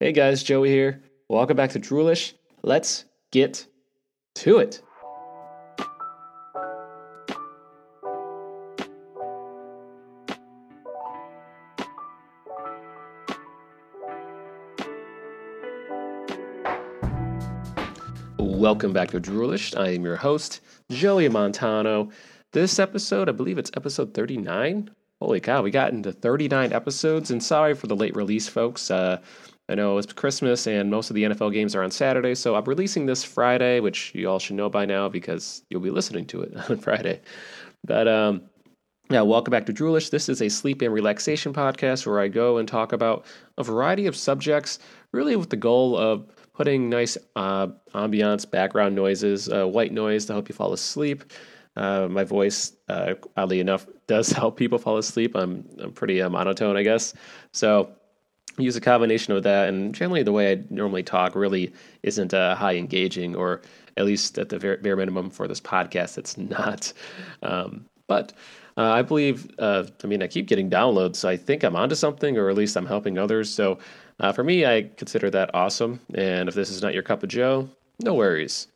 Hey guys, Joey here. Welcome back to Droolish. Let's get to it. Welcome back to Droolish. I am your host, Joey Montano. This episode, I believe it's episode 39. Holy cow, we got into 39 episodes, and sorry for the late release, folks. Uh, I know it's Christmas and most of the NFL games are on Saturday, so I'm releasing this Friday, which you all should know by now because you'll be listening to it on Friday. But um, yeah, welcome back to Droolish. This is a sleep and relaxation podcast where I go and talk about a variety of subjects, really with the goal of putting nice uh, ambiance, background noises, uh, white noise to help you fall asleep. Uh, my voice, uh, oddly enough, does help people fall asleep. I'm I'm pretty uh, monotone, I guess. So use a combination of that and generally the way I normally talk really isn't uh, high engaging or at least at the bare, minimum for this podcast it's not. Um, but uh, I believe uh, I mean I keep getting downloads so I think I'm onto something or at least I'm helping others. So uh, for me I consider that awesome and if this is not your cup of joe no worries.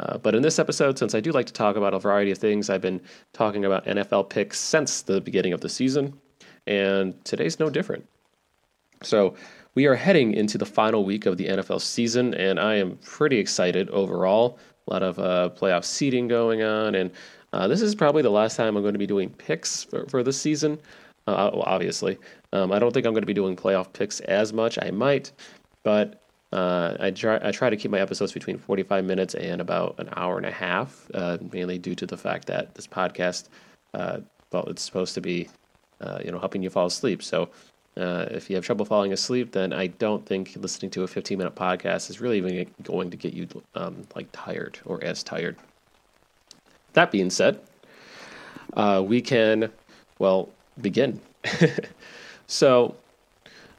Uh, but in this episode, since I do like to talk about a variety of things, I've been talking about NFL picks since the beginning of the season, and today's no different. So we are heading into the final week of the NFL season, and I am pretty excited overall. A lot of uh, playoff seeding going on, and uh, this is probably the last time I'm going to be doing picks for, for this season. Uh, obviously, um, I don't think I'm going to be doing playoff picks as much. I might, but uh, I try I try to keep my episodes between 45 minutes and about an hour and a half, uh, mainly due to the fact that this podcast, uh, well, it's supposed to be, uh, you know, helping you fall asleep. So uh, if you have trouble falling asleep, then I don't think listening to a 15 minute podcast is really even going to get you um, like tired or as tired. That being said, uh, we can, well, begin. so,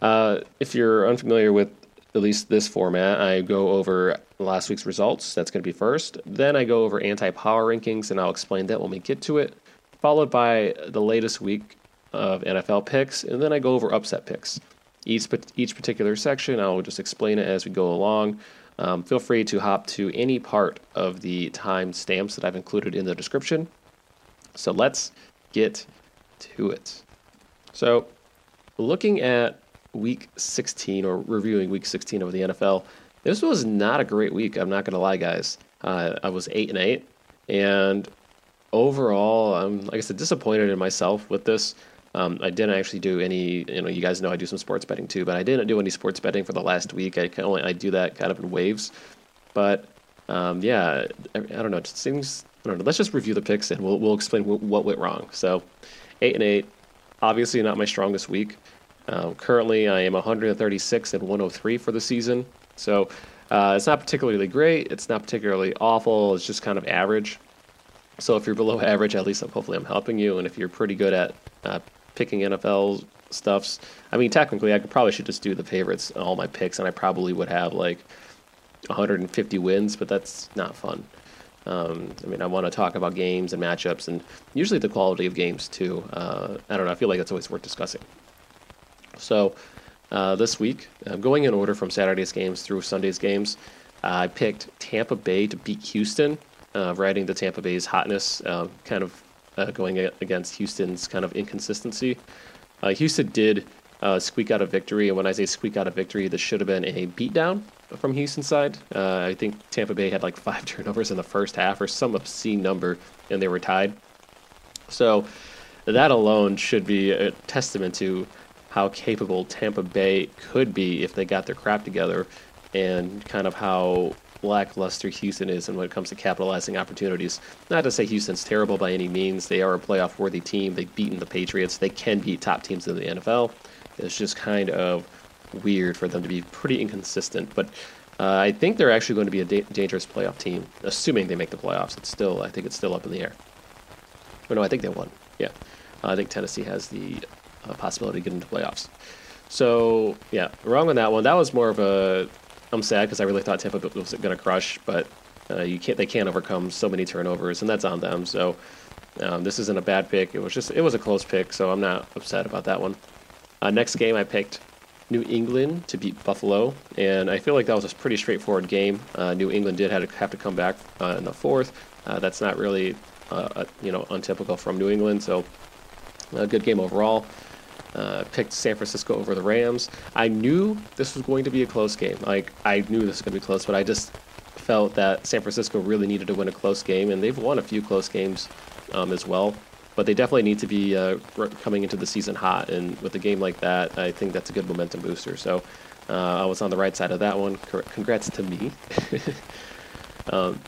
uh, if you're unfamiliar with at least this format, I go over last week's results. That's going to be first. Then I go over anti power rankings, and I'll explain that when we get to it. Followed by the latest week of NFL picks, and then I go over upset picks. Each each particular section, I'll just explain it as we go along. Um, feel free to hop to any part of the time stamps that I've included in the description. So let's get to it. So, looking at week 16 or reviewing week 16 of the NFL, this was not a great week. I'm not going to lie, guys. Uh, I was eight and eight, and overall, I'm like I said, disappointed in myself with this. Um, I didn't actually do any. You know, you guys know I do some sports betting too, but I didn't do any sports betting for the last week. I only I do that kind of in waves. But um, yeah, I, I, don't know. It seems I don't know. Let's just review the picks and we'll we'll explain w- what went wrong. So, eight and eight, obviously not my strongest week. Um, currently, I am 136 and 103 for the season. So uh, it's not particularly great. It's not particularly awful. It's just kind of average. So if you're below average, at least hopefully I'm helping you. And if you're pretty good at uh, picking NFL stuffs. I mean, technically, I could probably should just do the favorites and all my picks, and I probably would have like 150 wins, but that's not fun. Um, I mean, I want to talk about games and matchups, and usually the quality of games too. Uh, I don't know. I feel like that's always worth discussing. So uh, this week, uh, going in order from Saturday's games through Sunday's games, I picked Tampa Bay to beat Houston, uh, riding the Tampa Bay's hotness, uh, kind of uh, going against Houston's kind of inconsistency. Uh, Houston did uh, squeak out a victory, and when I say squeak out a victory, this should have been a beatdown from Houston's side. Uh, I think Tampa Bay had like five turnovers in the first half, or some obscene number, and they were tied. So that alone should be a testament to how capable Tampa Bay could be if they got their crap together, and kind of how lackluster Houston is and when it comes to capitalizing opportunities. Not to say Houston's terrible by any means. They are a playoff worthy team. They've beaten the Patriots. They can beat top teams in the NFL. It's just kind of weird for them to be pretty inconsistent. But uh, I think they're actually going to be a da- dangerous playoff team, assuming they make the playoffs. It's still, I think it's still up in the air. Or no, I think they won. Yeah. Uh, I think Tennessee has the uh, possibility to get into playoffs. So yeah, wrong on that one. That was more of a I'm sad because I really thought Tampa was going to crush, but uh, you can't. They can't overcome so many turnovers, and that's on them. So um, this isn't a bad pick. It was just it was a close pick, so I'm not upset about that one. Uh, next game I picked New England to beat Buffalo, and I feel like that was a pretty straightforward game. Uh, New England did have to, have to come back uh, in the fourth. Uh, that's not really uh, you know untypical from New England, so a good game overall. Uh, picked San Francisco over the Rams. I knew this was going to be a close game. Like I knew this was going to be close, but I just felt that San Francisco really needed to win a close game, and they've won a few close games um, as well. But they definitely need to be uh, coming into the season hot, and with a game like that, I think that's a good momentum booster. So uh, I was on the right side of that one. Congrats to me. um,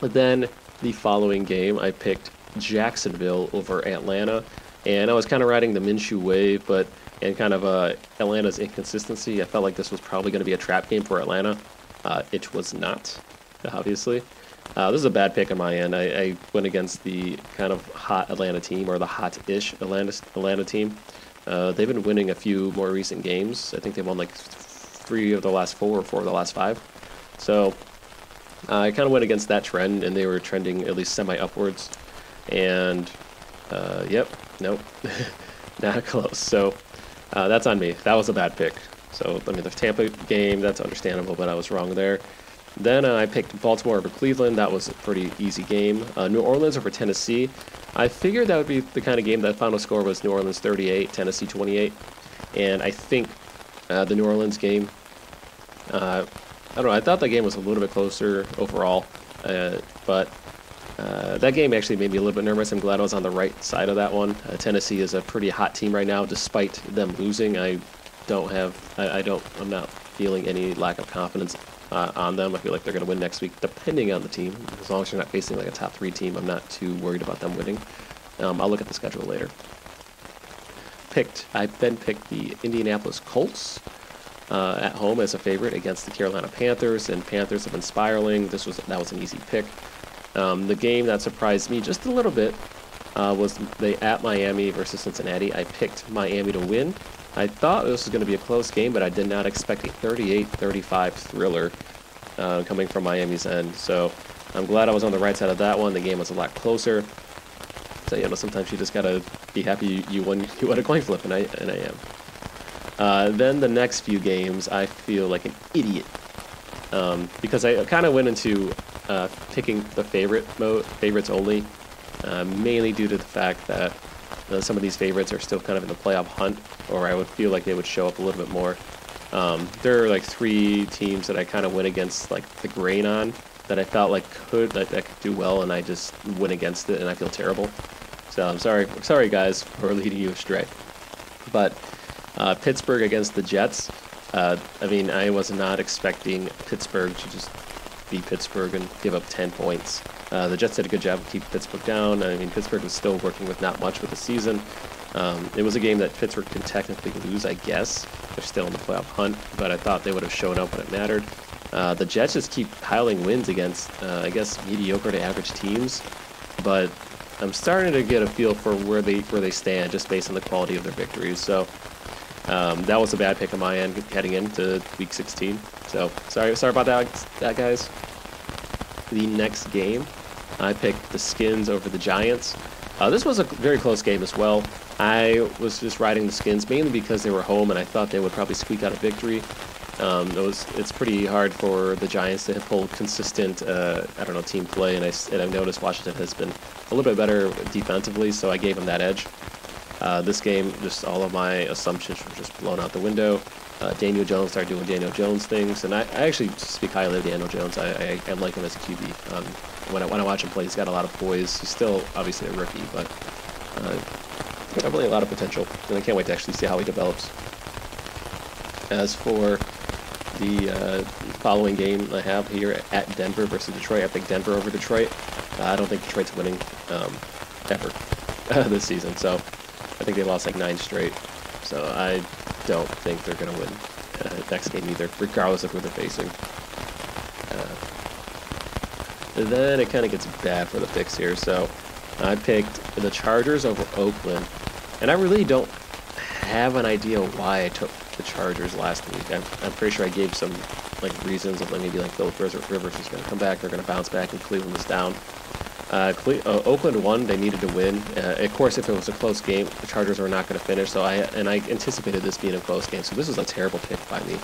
but then the following game, I picked Jacksonville over Atlanta, and I was kind of riding the Minshew wave, but and kind of uh, Atlanta's inconsistency. I felt like this was probably going to be a trap game for Atlanta. Uh, it was not, obviously. Uh, this is a bad pick on my end. I, I, went against the kind of hot Atlanta team, or the hot-ish Atlanta Atlanta team. Uh, they've been winning a few more recent games. I think they won like three of the last four or four of the last five. So I kind of went against that trend, and they were trending at least semi-upwards. And uh, yep, nope, not close. So uh, that's on me. That was a bad pick. So I mean, the Tampa game, that's understandable, but I was wrong there. Then uh, I picked Baltimore over Cleveland. That was a pretty easy game. Uh, New Orleans over Tennessee. I figured that would be the kind of game that final score was New Orleans 38, Tennessee 28. And I think uh, the New Orleans game, uh, I don't know, I thought the game was a little bit closer overall. Uh, but uh, that game actually made me a little bit nervous. I'm glad I was on the right side of that one. Tennessee is a pretty hot team right now, despite them losing. I don't have, I, I don't, I'm not feeling any lack of confidence uh, on them. I feel like they're going to win next week, depending on the team. As long as you're not facing like a top three team, I'm not too worried about them winning. Um, I'll look at the schedule later. Picked, I then picked the Indianapolis Colts uh, at home as a favorite against the Carolina Panthers, and Panthers have been spiraling. This was that was an easy pick. Um, the game that surprised me just a little bit uh, was they at Miami versus Cincinnati. I picked Miami to win. I thought this was going to be a close game, but I did not expect a 38-35 thriller uh, coming from Miami's end. So I'm glad I was on the right side of that one. The game was a lot closer. So you know, sometimes you just gotta be happy you, won you won a coin flip, and I and I am. Uh, then the next few games, I feel like an idiot um, because I kind of went into uh, picking the favorite mode, favorites only, uh, mainly due to the fact that uh, some of these favorites are still kind of in the playoff hunt, or I would feel like they would show up a little bit more. Um, there are like three teams that I kind of went against like the grain on that I felt like could that, that could do well, and I just went against it, and I feel terrible. So I'm sorry, sorry guys for leading you astray. But uh, Pittsburgh against the Jets. Uh, I mean, I was not expecting Pittsburgh to just beat Pittsburgh and give up 10 points. Uh, the Jets did a good job of keeping Pittsburgh down. I mean, Pittsburgh was still working with not much with the season. Um, it was a game that Pittsburgh can technically lose, I guess. They're still in the playoff hunt, but I thought they would have shown up when it mattered. Uh, the Jets just keep piling wins against, uh, I guess, mediocre to average teams, but I'm starting to get a feel for where they where they stand just based on the quality of their victories. So um, that was a bad pick on my end heading into Week 16. So sorry, sorry about that, that guys. The next game, I picked the Skins over the Giants. Uh, this was a very close game as well. I was just riding the Skins mainly because they were home, and I thought they would probably squeak out a victory. Um, it was it's pretty hard for the Giants to pull consistent uh, I don't know team play, and I and I've noticed Washington has been a little bit better defensively, so I gave them that edge. Uh, this game, just all of my assumptions were just blown out the window. Uh, Daniel Jones started doing Daniel Jones things, and I, I actually speak highly of Daniel Jones. I, I, I like him as a QB. Um, when I when I watch him play, he's got a lot of poise. He's still obviously a rookie, but uh, definitely a lot of potential, and I can't wait to actually see how he develops. As for the uh, following game I have here at Denver versus Detroit, I think Denver over Detroit. I don't think Detroit's winning um, ever this season, so I think they lost like nine straight. So I don't think they're going to win uh, next game either, regardless of who they're facing. Uh, then it kind of gets bad for the picks here. So I picked the Chargers over Oakland. And I really don't have an idea why I took the Chargers last week. I'm, I'm pretty sure I gave some like reasons of like maybe like Philip Rivers is going to come back, they're going to bounce back, and Cleveland is down. Uh, uh, Oakland won. They needed to win. Uh, of course, if it was a close game, the Chargers were not going to finish. So I and I anticipated this being a close game. So this was a terrible pick by me.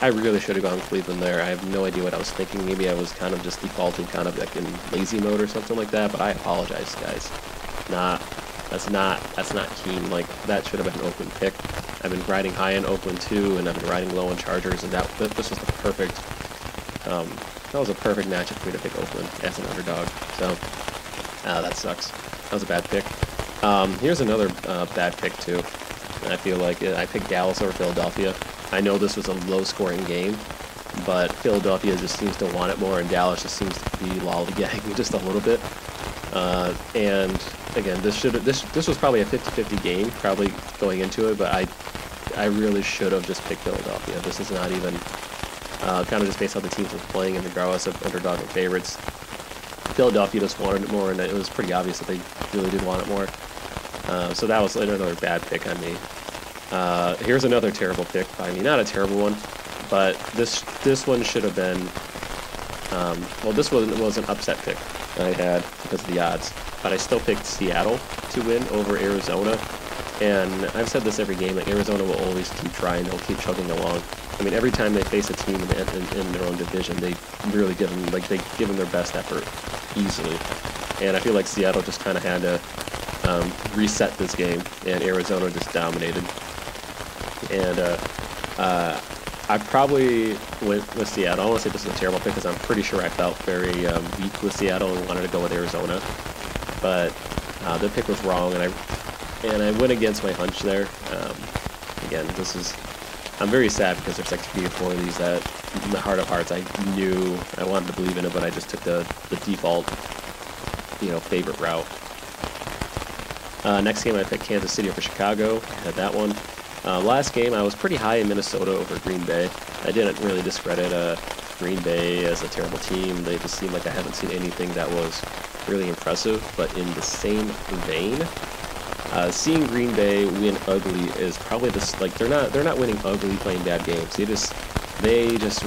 I really should have gone Cleveland there. I have no idea what I was thinking. Maybe I was kind of just defaulting, kind of like in lazy mode or something like that. But I apologize, guys. Not that's not that's not keen. Like that should have been an Oakland pick. I've been riding high in Oakland too, and I've been riding low in Chargers, and that this was the perfect. Um, that was a perfect matchup for me to pick Oakland as an underdog. So uh, that sucks. That was a bad pick. Um, here's another uh, bad pick too. I feel like uh, I picked Dallas over Philadelphia. I know this was a low-scoring game, but Philadelphia just seems to want it more, and Dallas just seems to be lollygagging just a little bit. Uh, and again, this should this this was probably a 50-50 game, probably going into it, but I I really should have just picked Philadelphia. This is not even uh, kind of just based on the teams were playing and regardless of underdog and favorites. Philadelphia just wanted it more, and it was pretty obvious that they really did want it more. Uh, so that was another bad pick on me. Uh, here's another terrible pick by me. Not a terrible one, but this this one should have been. Um, well, this was was an upset pick I had because of the odds, but I still picked Seattle to win over Arizona. And I've said this every game: like Arizona will always keep trying; they'll keep chugging along. I mean, every time they face a team in, in, in their own division, they really give them like they give them their best effort easily. And I feel like Seattle just kind of had to um, reset this game, and Arizona just dominated. And uh, uh, I probably went with Seattle. I want to say this is a terrible pick because I'm pretty sure I felt very um, weak with Seattle and wanted to go with Arizona. But uh, the pick was wrong, and I and I went against my hunch there. Um, again, this is I'm very sad because there's like three or four of these that in the heart of hearts I knew I wanted to believe in it, but I just took the the default you know favorite route. Uh, next game I picked Kansas City over Chicago. Had that one. Uh, last game, I was pretty high in Minnesota over Green Bay. I didn't really discredit uh, Green Bay as a terrible team. They just seemed like I haven't seen anything that was really impressive. But in the same vein, uh, seeing Green Bay win ugly is probably this like they're not they're not winning ugly playing bad games. They just they just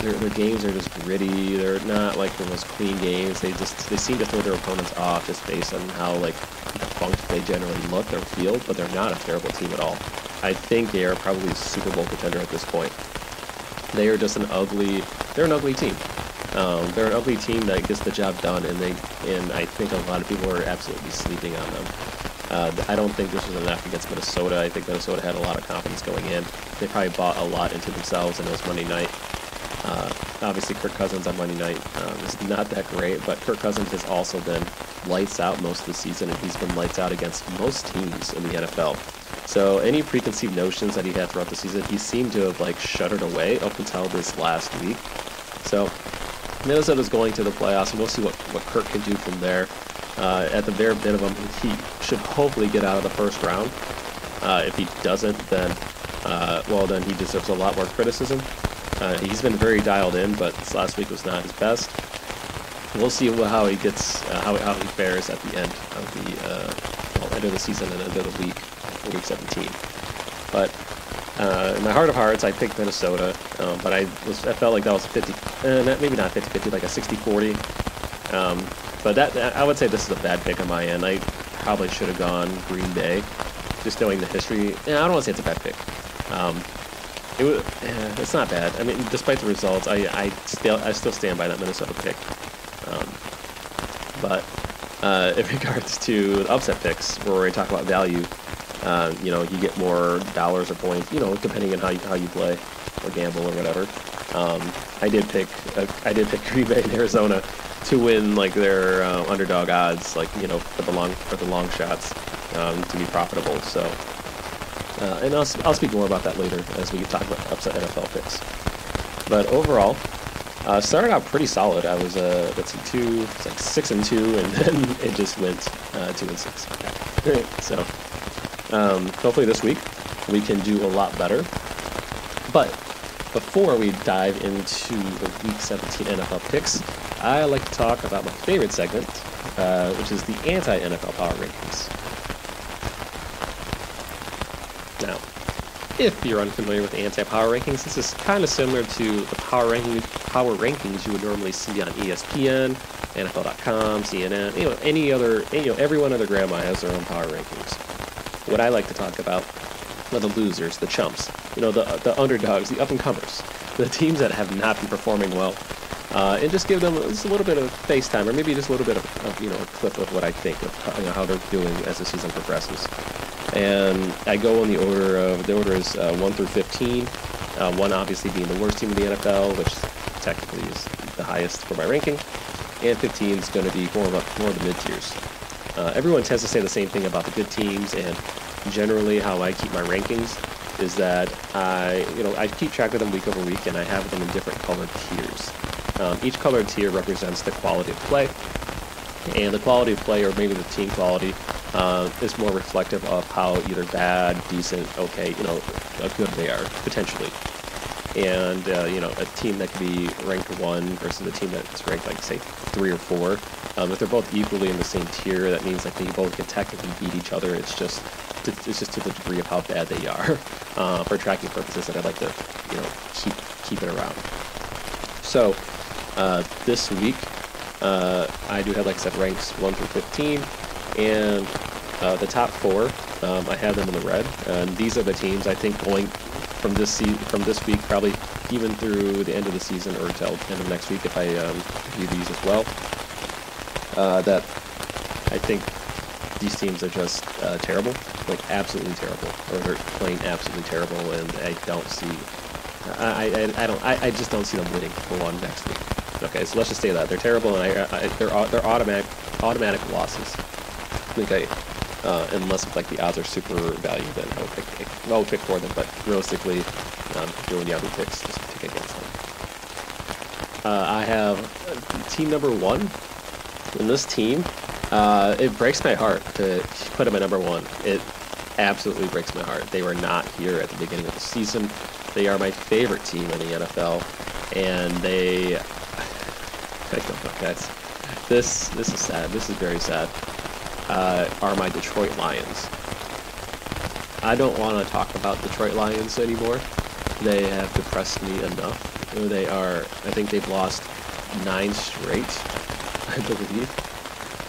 their, their games are just gritty. They're not like the most clean games. They just they seem to throw their opponents off just based on how like defunct they generally look or feel. But they're not a terrible team at all. I think they are probably Super Bowl contender at this point. They are just an ugly. They're an ugly team. Um, they're an ugly team that gets the job done, and they and I think a lot of people are absolutely sleeping on them. Uh, I don't think this was enough against Minnesota. I think Minnesota had a lot of confidence going in. They probably bought a lot into themselves, and it was Monday night. Uh, obviously, Kirk Cousins on Monday night um, is not that great, but Kirk Cousins has also been lights out most of the season, and he's been lights out against most teams in the NFL. So any preconceived notions that he had throughout the season, he seemed to have like shuttered away up until this last week. So Minnesota's going to the playoffs, and we'll see what, what Kirk can do from there. Uh, at the bare minimum, he should hopefully get out of the first round. Uh, if he doesn't, then uh, well, then he deserves a lot more criticism. Uh, he's been very dialed in, but this last week was not his best. We'll see how he gets, uh, how, how he fares at the end of the uh, well, end of the season and end of the week week 17. But uh, in my heart of hearts, I picked Minnesota, um, but I was I felt like that was 50, uh, maybe not 50-50, like a 60-40. Um, but that I would say this is a bad pick on my end. I probably should have gone Green Bay, just knowing the history. Yeah, I don't want to say it's a bad pick. Um, it was, eh, it's not bad. I mean, despite the results, I I still I still stand by that Minnesota pick. Um, but uh, in regards to upset picks, where we talk about value, uh, you know, you get more dollars or points, you know, depending on how you, how you play or gamble or whatever. Um, I did pick uh, I did pick Green Bay and Arizona to win like their uh, underdog odds, like you know, for the long for the long shots um, to be profitable. So, uh, and I'll I'll speak more about that later as we talk about upset NFL picks. But overall, uh, started out pretty solid. I was uh, let's see, two, it's like six and two, and then it just went uh, two and six. so um, hopefully this week we can do a lot better. But before we dive into the Week 17 NFL picks, I like to talk about my favorite segment, uh, which is the anti-NFL Power Rankings. Now, if you're unfamiliar with anti-power rankings, this is kind of similar to the power ranking power rankings you would normally see on ESPN NFL.com, CNN, you know, any other, you know, everyone other grandma has their own power rankings. What I like to talk about the losers, the chumps, you know, the the underdogs, the up and comers, the teams that have not been performing well, uh, and just give them just a little bit of face time, or maybe just a little bit of, of you know a clip of what I think of how, you know, how they're doing as the season progresses. And I go in the order of the order is uh, one through fifteen. Uh, one obviously being the worst team in the NFL, which technically is the highest for my ranking, and 15 is going to be more of, more of the mid tiers. Uh, everyone tends to say the same thing about the good teams, and generally how I keep my rankings is that I, you know, I keep track of them week over week, and I have them in different colored tiers. Um, each colored tier represents the quality of play, and the quality of play, or maybe the team quality, uh, is more reflective of how either bad, decent, okay, you know, good they are potentially. And uh, you know, a team that could be ranked one versus a team that's ranked like say three or four. Um, if they're both equally in the same tier, that means like they both can technically beat each other. It's just to, it's just to the degree of how bad they are uh, for tracking purposes. that I'd like to you know keep keep it around. So uh, this week, uh, I do have like I said ranks one through fifteen and uh, the top four, um, I have them in the red. And these are the teams I think going from this se- from this week, probably even through the end of the season or until end of next week, if I um, view these as well. Uh, that I think these teams are just uh, terrible, like absolutely terrible, or they're playing absolutely terrible, and I don't see. I, I, I don't I, I just don't see them winning for one next week. Okay, so let's just say that they're terrible, and I, I they're they're automatic automatic losses. I, uh, unless like the odds are super valued, then I would pick, I pick for them. But realistically, um, doing Yahoo picks, just pick against them. Uh, I have team number one. In this team, uh, it breaks my heart to put them at number one. It absolutely breaks my heart. They were not here at the beginning of the season. They are my favorite team in the NFL, and they. I don't know, guys. This this is sad. This is very sad uh, are my Detroit Lions. I don't want to talk about Detroit Lions anymore. They have depressed me enough. They are, I think they've lost nine straight, I believe.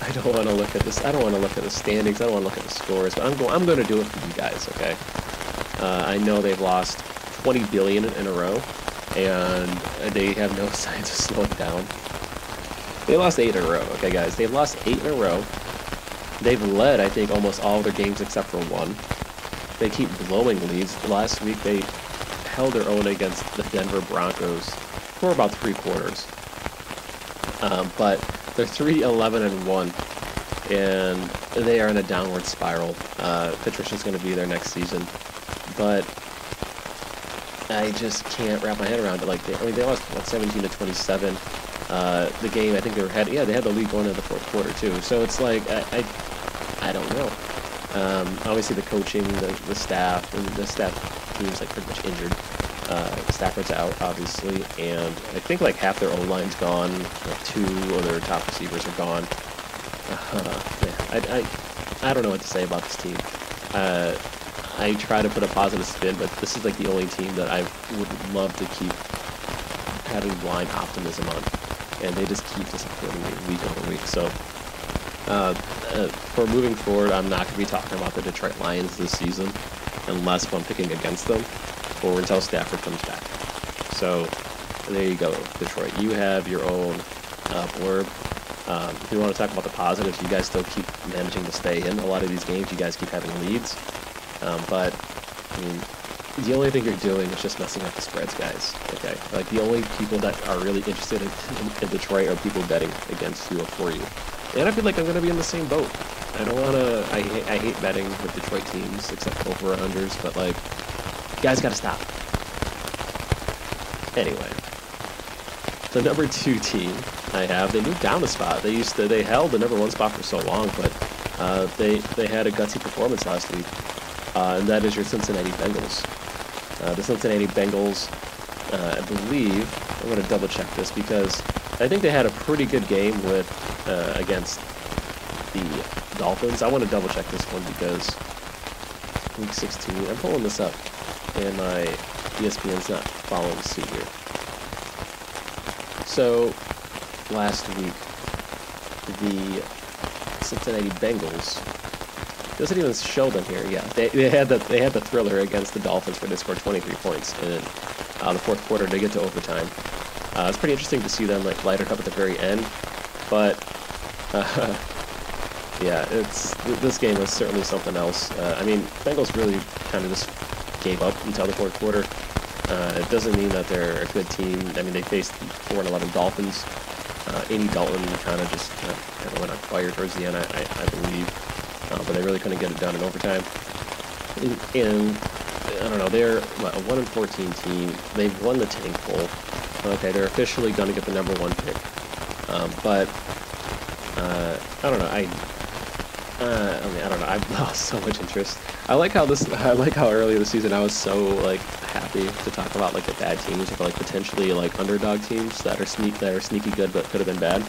I don't want to look at this. I don't want to look at the standings. I don't want to look at the scores. But I'm going. I'm going to do it for you guys. Okay. Uh, I know they've lost 20 billion in a row, and they have no signs of slowing down. They lost eight in a row. Okay, guys. They've lost eight in a row. They've led, I think, almost all their games except for one. They keep blowing leads. Last week they held their own against the Denver Broncos for about three quarters. Um, but they're 3 11 and 1, and they are in a downward spiral. Uh, Patricia's going to be there next season, but I just can't wrap my head around it. Like, they, I mean, they lost what 17 to 27. Uh, the game, I think they were had, yeah, they had the lead going into the fourth quarter too. So it's like I, I I don't know. Um, obviously, the coaching, the, the staff, and the staff team's like pretty much injured. Uh, Stafford's out, obviously, and I think like half their O line's gone. Like two of their top receivers are gone. Uh, yeah, I, I, I don't know what to say about this team. Uh, I try to put a positive spin, but this is like the only team that I would love to keep having blind optimism on, and they just keep disappointing me week over week. So uh, uh, for moving forward, I'm not going to be talking about the Detroit Lions this season unless I'm picking against them until Stafford comes back. So there you go, Detroit. You have your own uh, blurb. Um, if you want to talk about the positives, you guys still keep managing to stay in a lot of these games. You guys keep having leads. Um, but, I mean, the only thing you're doing is just messing up the spreads, guys. Okay? Like, the only people that are really interested in, in, Detroit are people betting against you or for you. And I feel like I'm going to be in the same boat. I don't want to. I, I hate betting with Detroit teams, except over unders, but like, guys got to stop. Anyway, the number two team I have, they moved down a spot. They used to, they held the number one spot for so long, but uh, they they had a gutsy performance last week, uh, and that is your Cincinnati Bengals. Uh, the Cincinnati Bengals, uh, I believe, I'm going to double check this because I think they had a pretty good game with uh, against the Dolphins. I want to double check this one because week 16. I'm pulling this up, and my ESPN's not following suit here. So last week, the Cincinnati Bengals. Doesn't even show them here. Yeah, they, they had the they had the thriller against the Dolphins where they scored 23 points in uh, the fourth quarter to get to overtime. Uh, it's pretty interesting to see them like light it up at the very end, but uh, yeah, it's this game was certainly something else. Uh, I mean, Bengals really kind of just gave up until the fourth quarter. Uh, it doesn't mean that they're a good team. I mean, they faced four and eleven Dolphins. Uh, Andy Dalton kind of just uh, kind of went on fire towards the end, I, I, I believe, uh, but they really couldn't get it done in overtime. And, and I don't know, they're what, a one and fourteen team. They've won the Tank Bowl. Okay, they're officially going to get the number one pick. Um, but uh, I don't know. I uh, I mean, I don't know. I've lost so much interest. I like how this. I like how early the season I was so like happy to talk about like the bad teams or like potentially like underdog teams that are sneak that are sneaky good but could have been bad.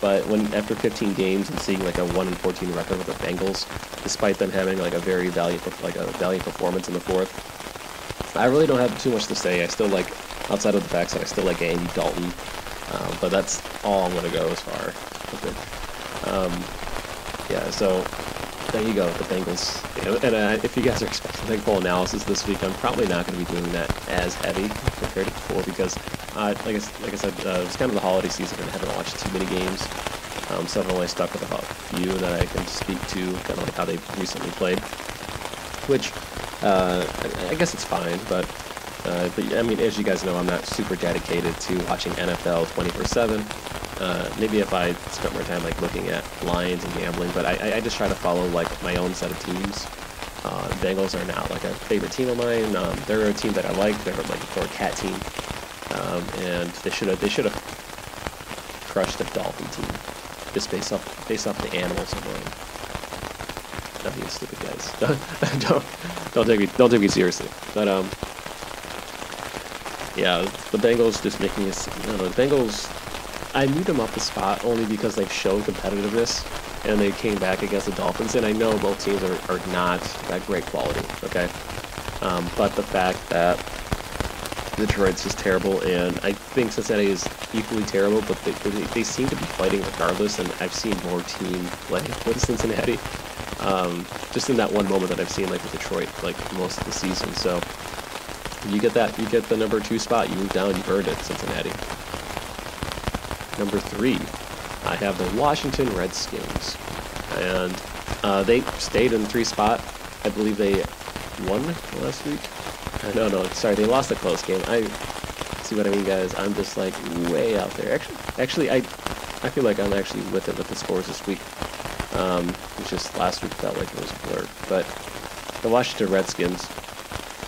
But when after 15 games and seeing like a one and 14 record with the Bengals, despite them having like a very valiant like a valiant performance in the fourth, I really don't have too much to say. I still like outside of the fact that I still like Andy Dalton, um, but that's all I'm gonna go as far with it. Um, yeah, so there you go, the Bengals. And uh, if you guys are expecting like full analysis this week, I'm probably not going to be doing that as heavy compared to before because, uh, like, I, like I said, uh, it's kind of the holiday season and I haven't watched too many games. Um, so I've only stuck with a few that I can speak to, kind of like how they've recently played. Which, uh, I, I, guess it's fine, but, uh, but I mean, as you guys know, I'm not super dedicated to watching NFL 24 7. Uh, maybe if I spent more time like looking at lines and gambling, but I, I just try to follow like my own set of teams. Uh, Bengals are now like a favorite team of mine. Um, they're a team that I like. They're like a cat team, um, and they should have they should have crushed the Dolphin team just based off based off the animals alone. Not you stupid guys. don't don't take me don't take me seriously. But um, yeah, the Bengals just making us. I don't know. The Bengals I moved them up the spot only because they've shown competitiveness and they came back against the Dolphins. And I know both teams are, are not that great quality, okay? Um, but the fact that Detroit's just terrible, and I think Cincinnati is equally terrible, but they, they, they seem to be fighting regardless. And I've seen more team play with Cincinnati, um, just in that one moment that I've seen like with Detroit, like most of the season. So you get that, you get the number two spot, you move down, you've earned it, Cincinnati. Number three, I have the Washington Redskins. And uh, they stayed in three spot. I believe they won last week. Uh, no, no, sorry, they lost a close game. I see what I mean, guys. I'm just like way out there. Actually, actually, I I feel like I'm actually with it with the scores this week. Um, it's just last week felt like it was blurred. But the Washington Redskins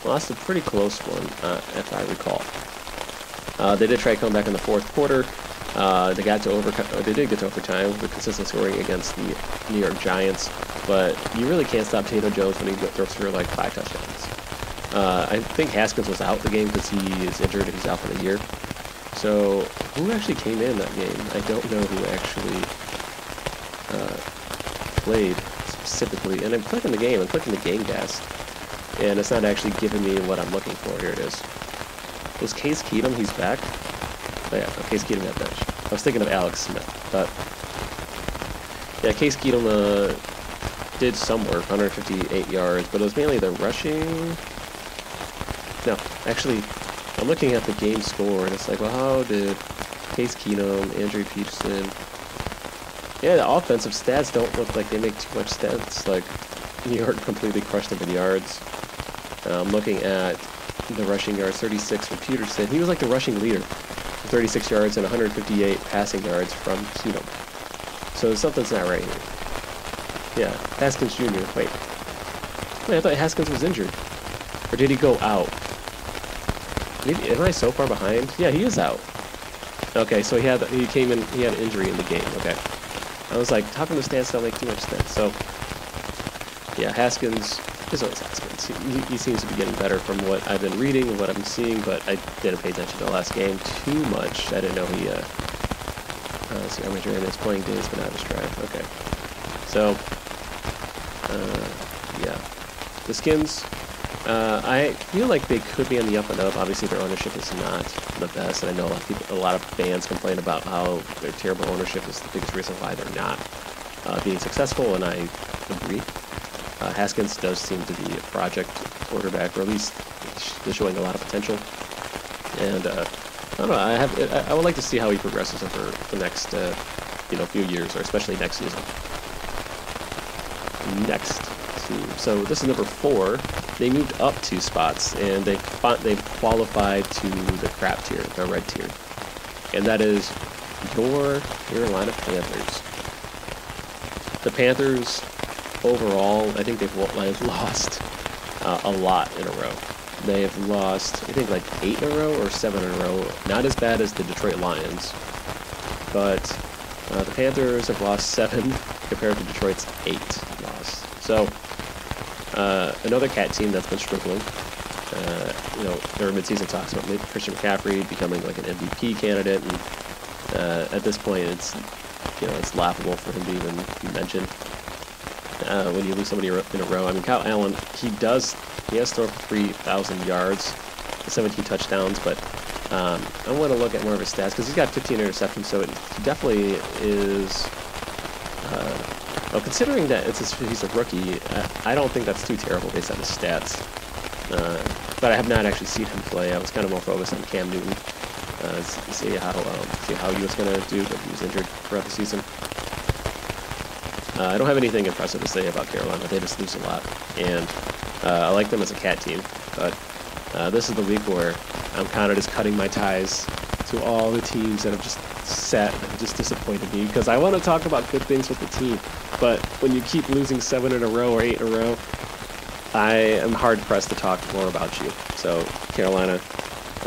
lost a pretty close one, uh, if I recall. Uh, they did try to come back in the fourth quarter. Uh, they got to over. They did get to overtime with consistent scoring against the New York Giants, but you really can't stop Tato Jones when he throws for like five touchdowns. Uh, I think Haskins was out the game because he is injured. He's out for the year. So who actually came in that game? I don't know who actually uh, played specifically. And I'm clicking the game. I'm clicking the Gamecast, and it's not actually giving me what I'm looking for. Here it is. Was Case Keenum? He's back. Yeah, Case Keenum got benched. I was thinking of Alex Smith, but yeah, Case Keenum uh, did some work, 158 yards, but it was mainly the rushing. No, actually, I'm looking at the game score, and it's like, well, how did Case Keenum, Adrian Peterson? Yeah, the offensive stats don't look like they make too much sense. Like New York completely crushed them in yards. Uh, I'm looking at the rushing yards, 36 for Peterson. He was like the rushing leader. 36 yards and 158 passing yards from Keenum. So something's not right here. Yeah, Haskins Jr. Wait. Wait, I thought Haskins was injured. Or did he go out? Maybe, am I so far behind? Yeah, he is out. Okay, so he had he came in he had an injury in the game. Okay, I was like, how come the stats don't make too much sense? So, yeah, Haskins is always Haskins. He, he, seems to be getting better from what I've been reading and what I'm seeing, but I didn't pay attention to the last game too much. I didn't know he, uh, uh see, Armature in his playing days, but not his drive. Okay. So, uh, yeah. The Skins, Uh, I feel like they could be on the up and up. Obviously, their ownership is not the best, and I know a lot of people, a lot of fans complain about how their terrible ownership is the biggest reason why they're not uh, being successful, and I agree. Uh, Haskins does seem to be a project quarterback, or at least showing a lot of potential. And uh, I don't know. I have. I, would like to see how he progresses over the next, uh, you know, few years, or especially next season. Next team. So this is number four. They moved up two spots, and they they've qualified to the crap tier, the red tier, and that is your Carolina Panthers. The Panthers, overall, I think they've lost uh, a lot in a row. They have lost, I think, like eight in a row or seven in a row. Not as bad as the Detroit Lions, but uh, the Panthers have lost seven compared to Detroit's eight loss. So, uh, another cat team that's been struggling. Uh, you know, there were midseason talks about maybe Christian McCaffrey becoming like an MVP candidate, and uh, at this point, it's you know it's laughable for him to even be mentioned uh, when you lose somebody in a row. I mean, Kyle Allen, he does, he has thrown for 3,000 yards, 17 touchdowns, but um, I want to look at more of his stats because he's got 15 interceptions, so it, definitely is. Uh, well, considering that it's a, he's a rookie, I, I, don't think that's too terrible based on his stats. Uh, but I have not actually seen him play. I was kind of more focused on Cam Newton, uh, see how um, see how he was going to do, but he was injured throughout the season. Uh, I don't have anything impressive to say about Carolina. They just lose a lot, and uh, I like them as a cat team. But uh, this is the week where I'm kind of just cutting my ties to all the teams that have just set and just disappointed me because I want to talk about good things with the team. But when you keep losing seven in a row or eight in a row, I am hard pressed to talk more about you. So Carolina,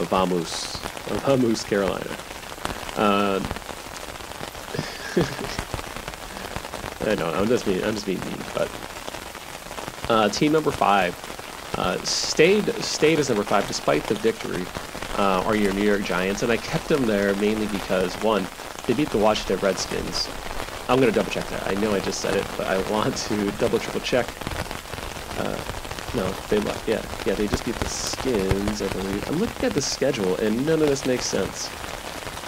vamos, vamos, Carolina. Uh, I don't know. I'm just being. I'm just being mean. But uh, team number five uh, stayed stayed as number five despite the victory. Uh, are your New York Giants, and I kept them there mainly because one, they beat the Washington Redskins. I'm gonna double check that. I know I just said it, but I want to double triple check. Uh, no, they lost. yeah yeah they just beat the Skins, I believe. I'm looking at the schedule, and none of this makes sense.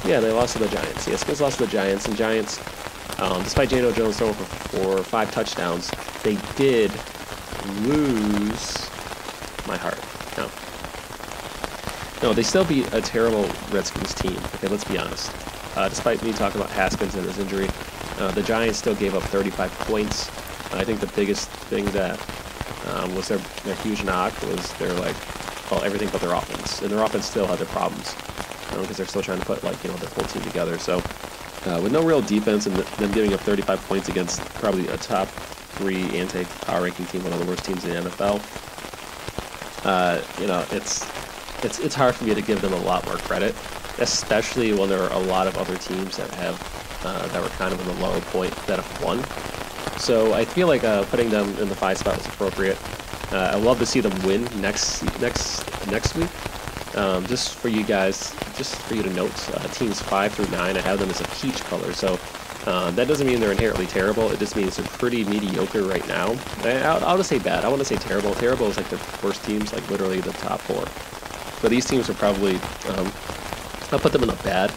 Yeah, they lost to the Giants. Yeah, Skins lost to the Giants, and Giants um, despite Daniel Jones throwing for, for five touchdowns, they did lose my heart. No. No, they still beat a terrible Redskins team. Okay, let's be honest. Uh, despite me talking about Haskins and his injury, uh, the Giants still gave up 35 points. I think the biggest thing that um, was their, their huge knock was their like, well, everything but their offense, and their offense still had their problems because you know, they're still trying to put like you know their full team together. So uh, with no real defense and them giving up 35 points against probably a top three anti-power ranking team, one of the worst teams in the NFL. Uh, you know, it's it's it's hard for me to give them a lot more credit, especially when there are a lot of other teams that have uh, that were kind of in the low point that have won. So I feel like uh, putting them in the five spot was appropriate. Uh, I would love to see them win next next next week. Um, just for you guys, just for you to note, uh, teams five through nine, I have them as a peach color. So uh, that doesn't mean they're inherently terrible. It just means they're pretty mediocre right now. I'll, I'll just say bad. I want to say terrible. Terrible is like the worst teams, like literally the top four. But these teams are probably, um, I'll put them in a bad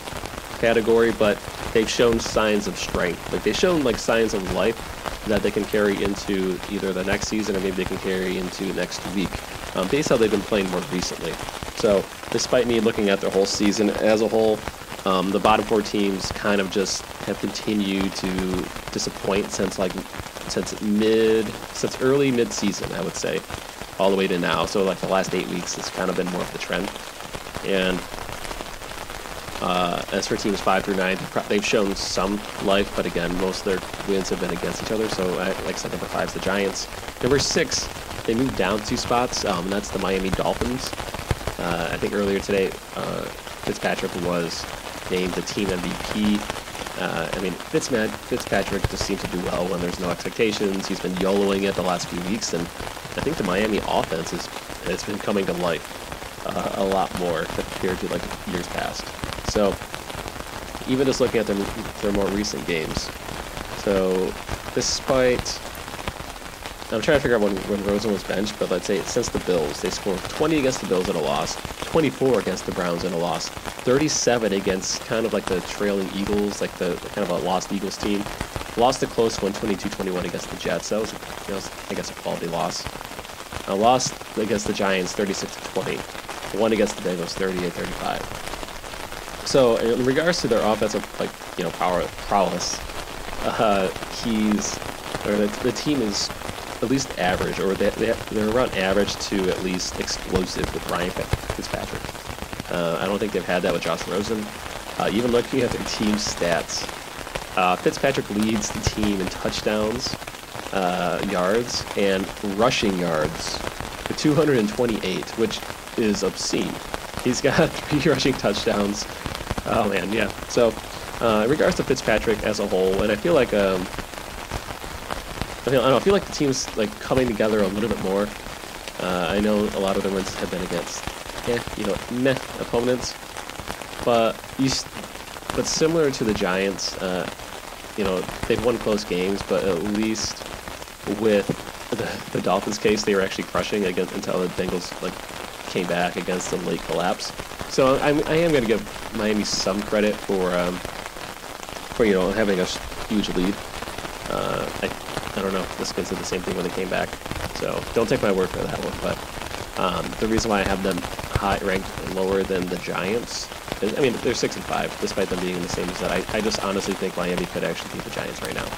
category, but they've shown signs of strength. Like they've shown like signs of life that they can carry into either the next season or maybe they can carry into next week, um, based how they've been playing more recently. So, despite me looking at the whole season as a whole, um, the bottom four teams kind of just have continued to disappoint since like since mid since early mid season, I would say, all the way to now. So like the last eight weeks has kind of been more of the trend. And uh, as for teams five through nine, they've shown some life, but again, most of their wins have been against each other. So, I, like I said, number five is the Giants. Number six, they moved down two spots. Um, and that's the Miami Dolphins. Uh, I think earlier today, uh, Fitzpatrick was named the team MVP. Uh, I mean, Fitzman, Fitzpatrick just seems to do well when there's no expectations. He's been YOLOing it the last few weeks, and I think the Miami offense has been coming to life uh, a lot more compared to like years past. So even just looking at their, their more recent games, so despite I'm trying to figure out when, when Rosen was benched, but let's say since the Bills, they scored 20 against the Bills in a loss, 24 against the Browns in a loss, 37 against kind of like the trailing Eagles, like the kind of a lost Eagles team. Lost a close one, 22-21 against the Jets. That was, know, I guess, a quality loss. A loss against the Giants, 36-20. One against the Bengals, 38-35. So in regards to their offensive, like you know, power prowess, uh, he's or the, the team is at least average, or they, they, they're around average to at least explosive with Ryan Fitzpatrick. Uh, I don't think they've had that with Josh Rosen. Uh, even looking at their team stats, uh, Fitzpatrick leads the team in touchdowns, uh, yards, and rushing yards with 228, which is obscene. He's got three rushing touchdowns. Oh man, yeah. So, uh, in regards to Fitzpatrick as a whole, and I feel like um, I feel, I, know, I feel like the team's like coming together a little bit more. Uh, I know a lot of the wins have been against, yeah, you know, meh opponents, but you, but similar to the Giants, uh, you know, they've won close games, but at least with the, the Dolphins case, they were actually crushing against until the Bengals like came back against the late collapse. So I'm, I am going to give Miami some credit for um, for you know having a huge lead. Uh, I I don't know. The Skins did the same thing when they came back. So don't take my word for that one. But um, the reason why I have them high ranked lower than the Giants is, I mean, they're six and five, despite them being in the same that. I, I just honestly think Miami could actually beat the Giants right now.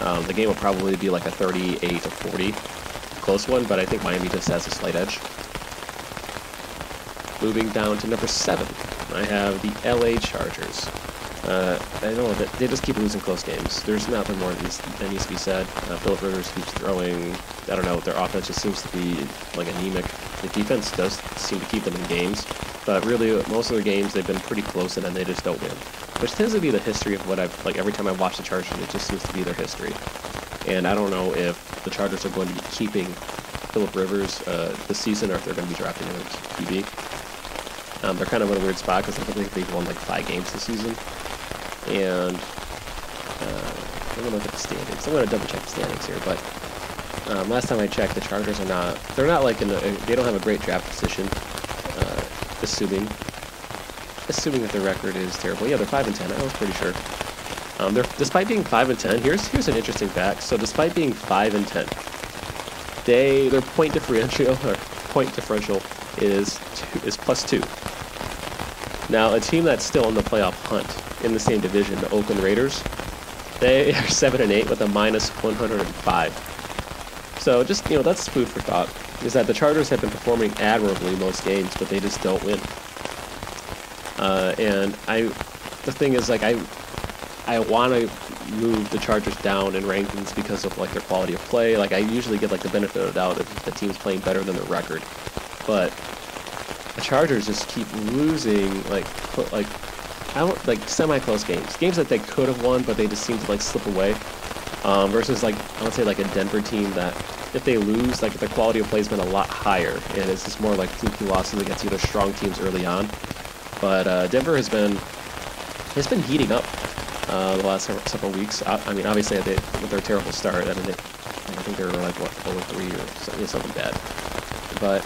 Um, the game will probably be like a 38 to 40 close one, but I think Miami just has a slight edge. Moving down to number seven, I have the LA Chargers. Uh, I know that they just keep losing close games. There's nothing more that needs, to be said. Uh, Philip Rivers keeps throwing. I don't know. Their offense just seems to be like anemic. The defense does seem to keep them in games, but really most of their games they've been pretty close and then they just don't win. Which tends to be the history of what I've like every time I watch the Chargers. It just seems to be their history. And I don't know if the Chargers are going to be keeping Philip Rivers uh, this season or if they're going to be drafting him as QB. Um, they're kind of in a weird spot because I think they've won like five games this season and uh, I'm gonna look at the standings. I'm gonna double check the standings here, but um, last time I checked, the Chargers are not. They're not like in the. They don't have a great draft position. Uh, assuming, assuming that their record is terrible. Yeah, they're five and ten. I was pretty sure. Um, they're despite being five and ten. Here's here's an interesting fact. So despite being five and ten, they their point differential or point differential is two, is plus two. Now a team that's still in the playoff hunt in the same division, the Oakland Raiders. They are seven and eight with a minus 105. So just you know, that's food for thought. Is that the Chargers have been performing admirably most games, but they just don't win. Uh, and I, the thing is, like I, I want to move the Chargers down in rankings because of like their quality of play. Like I usually get like the benefit of the doubt if the team's playing better than their record, but the Chargers just keep losing like like I don't like semi-close games, games that they could have won, but they just seem to like slip away. Um, versus like I would say like a Denver team that if they lose, like the quality of play has been a lot higher, and it's just more like fluky losses against either strong teams early on. But uh, Denver has been has been heating up uh, the last several, several weeks. I, I, mean, obviously they, with their terrible start, I mean, they, I think they were like what 0 3 or something, something bad. But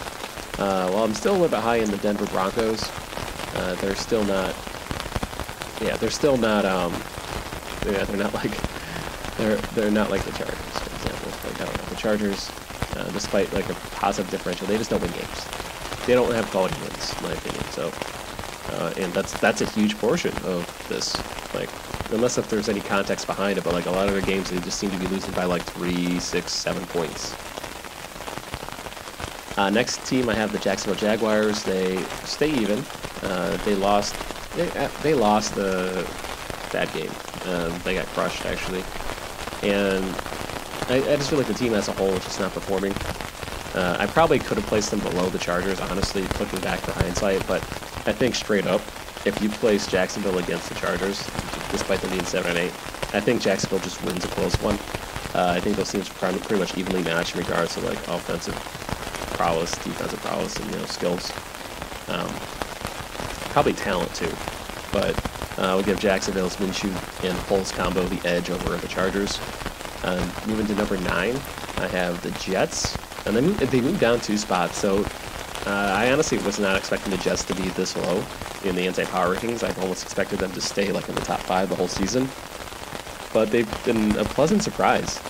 uh, while I'm still a little bit high in the Denver Broncos, uh, they're still not yeah, they're still not. Um, yeah, they're not like they're they're not like the Chargers, for example. Like I don't know, the Chargers, uh, despite like a positive differential, they just don't win games. They don't have quality wins, in my opinion. So, uh, and that's that's a huge portion of this. Like, unless if there's any context behind it, but like a lot of their games, they just seem to be losing by like three, six, seven points. Uh, next team, I have the Jacksonville Jaguars. They stay even. Uh, they lost they, uh, they lost the that game. Um, they got crushed actually, and I, I, just feel like the team as a whole is just not performing. Uh, I probably could have placed them below the Chargers, honestly, looking back for hindsight. But I think straight up, if you place Jacksonville against the Chargers, despite them being seven and eight, I think Jacksonville just wins a close one. Uh, I think those teams are pretty much evenly matched in regards to like offensive prowess, defensive prowess, and you know skills. Um, probably talent too. But uh, give Jacksonville's Minshew and Foles combo the edge over the Chargers. Um, moving to number nine, I have the Jets, and then they moved down two spots. So uh, I honestly was not expecting the Jets to be this low in the anti-power rankings. I almost expected them to stay like in the top five the whole season, but they've been a pleasant surprise.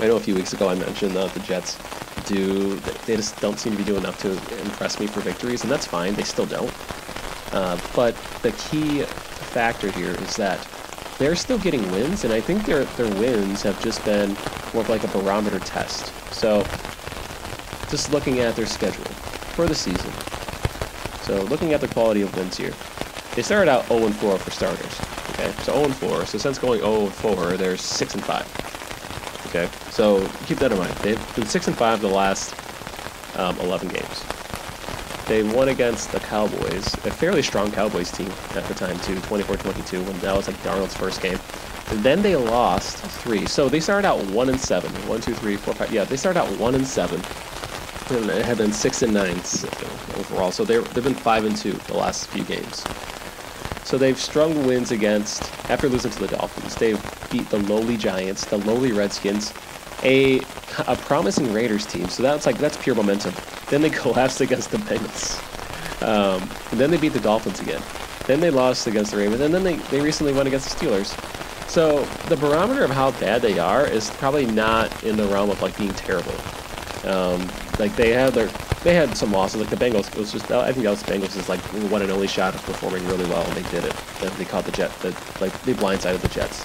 I know a few weeks ago I mentioned that the Jets do they just don't seem to be doing enough to impress me for victories, and that's fine. They still don't. Uh, but the key factor here is that they're still getting wins, and I think their their wins have just been more of like a barometer test. So, just looking at their schedule for the season. So, looking at the quality of wins here, they started out 0 and 4 for starters. Okay, so 0 and 4. So since going 0 and 4, they're 6 and 5. Okay, so keep that in mind. They've been 6 and 5 the last um, 11 games. They won against the Cowboys, a fairly strong Cowboys team at the time too, 24-22, when that was like Darnold's first game. And then they lost three. So they started out one and seven. One, two, three, four, five. Yeah, they started out one and seven. And had been six and nine overall. So they've been five and two the last few games. So they've strung wins against, after losing to the Dolphins, they've beat the lowly Giants, the lowly Redskins, a, a promising Raiders team. So that's like, that's pure momentum. Then they collapsed against the Bengals. Um, and then they beat the Dolphins again. Then they lost against the Ravens. And then they, they recently won against the Steelers. So the barometer of how bad they are is probably not in the realm of like being terrible. Um, like they had their they had some losses. Like the Bengals it was just I think that was Bengals is like one and only shot of performing really well, and they did it. They caught the Jet, the, like they blindsided the Jets.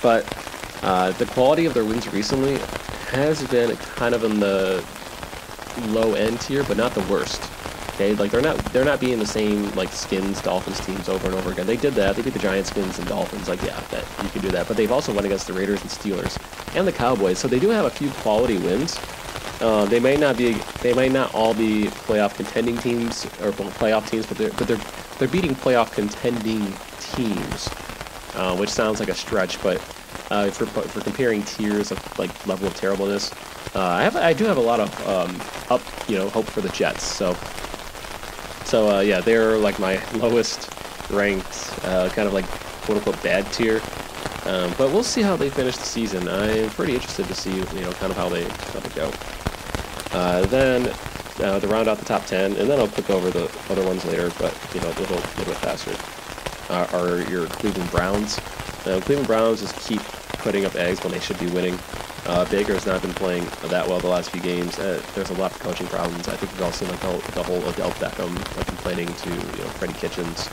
But uh, the quality of their wins recently has been kind of in the low end tier, but not the worst. Okay, like they're not they're not being the same like skins Dolphins teams over and over again. They did that. They beat the Giants, skins, and Dolphins. Like yeah, that you can do that. But they've also won against the Raiders and Steelers and the Cowboys. So they do have a few quality wins. Uh, they may not be they may not all be playoff contending teams or playoff teams, but they're but they're they're beating playoff contending teams, uh, which sounds like a stretch, but uh, for comparing tiers of like level of terribleness, uh, I have I do have a lot of um, up you know hope for the Jets. So so uh, yeah, they're like my lowest ranked uh, kind of like quote unquote bad tier. Um, but we'll see how they finish the season. I'm pretty interested to see you know kind of how they how they go. Uh, then uh, to round out the top ten, and then I'll click over the other ones later, but you know a little little bit faster. Uh, are your Cleveland Browns? Cleveland Browns just keep putting up eggs when they should be winning. Uh, Baker has not been playing that well the last few games. Uh, there's a lot of coaching problems. I think we've all seen like the, the whole Odell Beckham uh, complaining to you know Freddie Kitchens.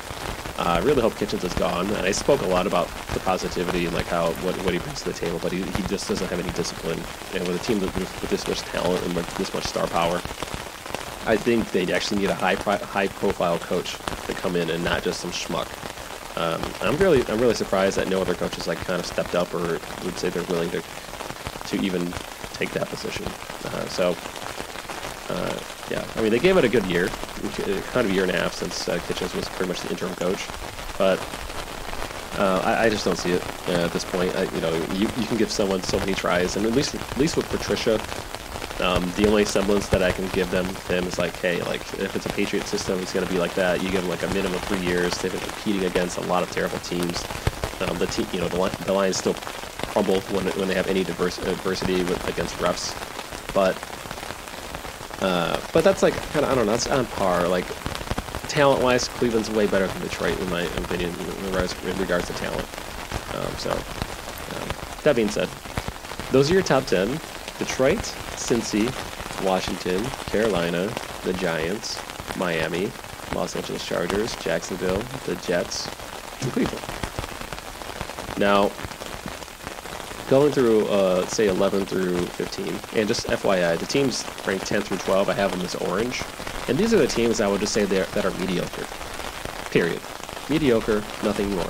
Uh, I really hope Kitchens is gone. And I spoke a lot about the positivity and like how what, what he brings to the table, but he, he just doesn't have any discipline. And with a team with, with this much talent and this much star power, I think they actually need a high high profile coach to come in and not just some schmuck. Um, I'm really I'm really surprised that no other coaches like kind of stepped up or would say they're willing to to even take that position. Uh, so, uh, yeah, I mean, they gave it a good year, kind of a year and a half since uh, Kitchens was pretty much the interim coach, but uh, I, I, just don't see it uh, at this point. I, you know, you, you can give someone so many tries, and at least at least with Patricia, um, the only semblance that I can give them them is like, hey, like if it's a Patriot system, it's going to be like that. You give them like a minimum of three years. They've been competing against a lot of terrible teams. Um, the team, you know, the, the Lions still crumble when, when they have any diverse, adversity with, against refs. But uh, but that's like kind of I don't know. That's on par. Like talent wise, Cleveland's way better than Detroit in my opinion in regards, in regards to talent. Um, so um, that being said, those are your top ten: Detroit, Cincy, Washington, Carolina, the Giants, Miami, Los Angeles Chargers, Jacksonville, the Jets, and Cleveland. Now, going through, uh, say, 11 through 15, and just FYI, the teams ranked 10 through 12, I have them as orange. And these are the teams I would just say that are mediocre. Period. Mediocre, nothing more.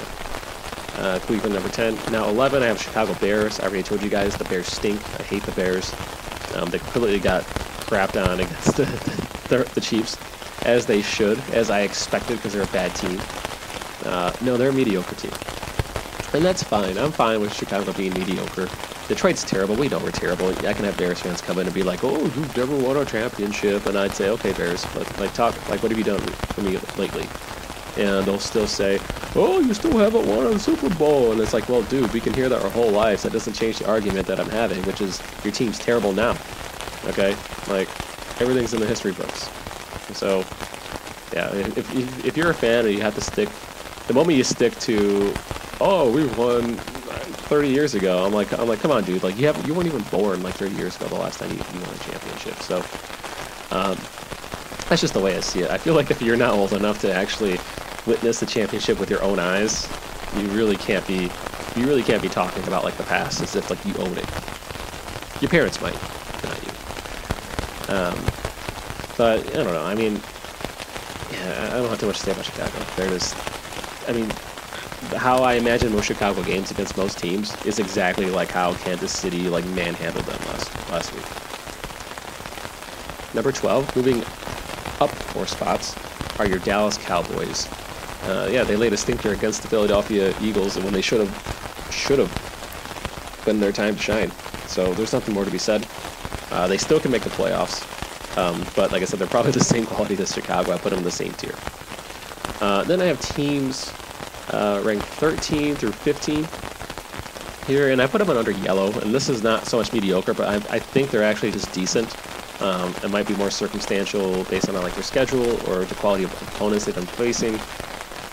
Uh, Cleveland number 10. Now 11, I have Chicago Bears. I already told you guys the Bears stink. I hate the Bears. Um, they completely got crapped on against the, the, the, Chiefs, as they should, as I expected, because they're a bad team. Uh, no, they're a mediocre team. And that's fine. I'm fine with Chicago being mediocre. Detroit's terrible. We know we're terrible. I can have Bears fans come in and be like, "Oh, you've never won a championship," and I'd say, "Okay, Bears, but like talk like what have you done for me lately?" And they'll still say, "Oh, you still haven't won a Super Bowl," and it's like, well, dude, we can hear that our whole lives. That doesn't change the argument that I'm having, which is your team's terrible now. Okay, like everything's in the history books. So, yeah, if, if, you're a fan and you have to stick, the moment you stick to, oh, we won 30 years ago, I'm like, I'm like, come on, dude, like you have you weren't even born like 30 years ago the last time you, you won a championship. So, um, that's just the way I see it. I feel like if you're not old enough to actually witness the championship with your own eyes, you really can't be you really can't be talking about like the past as if like you own it. Your parents might, not you. Um, but I don't know. I mean, yeah, I don't have too much to say about Chicago. They're just, I mean, how I imagine most Chicago games against most teams is exactly like how Kansas City like manhandled them last last week. Number 12, moving up four spots, are your Dallas Cowboys. Uh, yeah, they laid a stinker against the Philadelphia Eagles, when they should have should have been their time to shine. So there's nothing more to be said. Uh, they still can make the playoffs, um, but like I said, they're probably the same quality as Chicago. I put them in the same tier. Uh, then I have teams uh, ranked 13 through 15 here, and I put them under yellow. And this is not so much mediocre, but I, I think they're actually just decent. Um, it might be more circumstantial based on like their schedule or the quality of opponents they've been facing.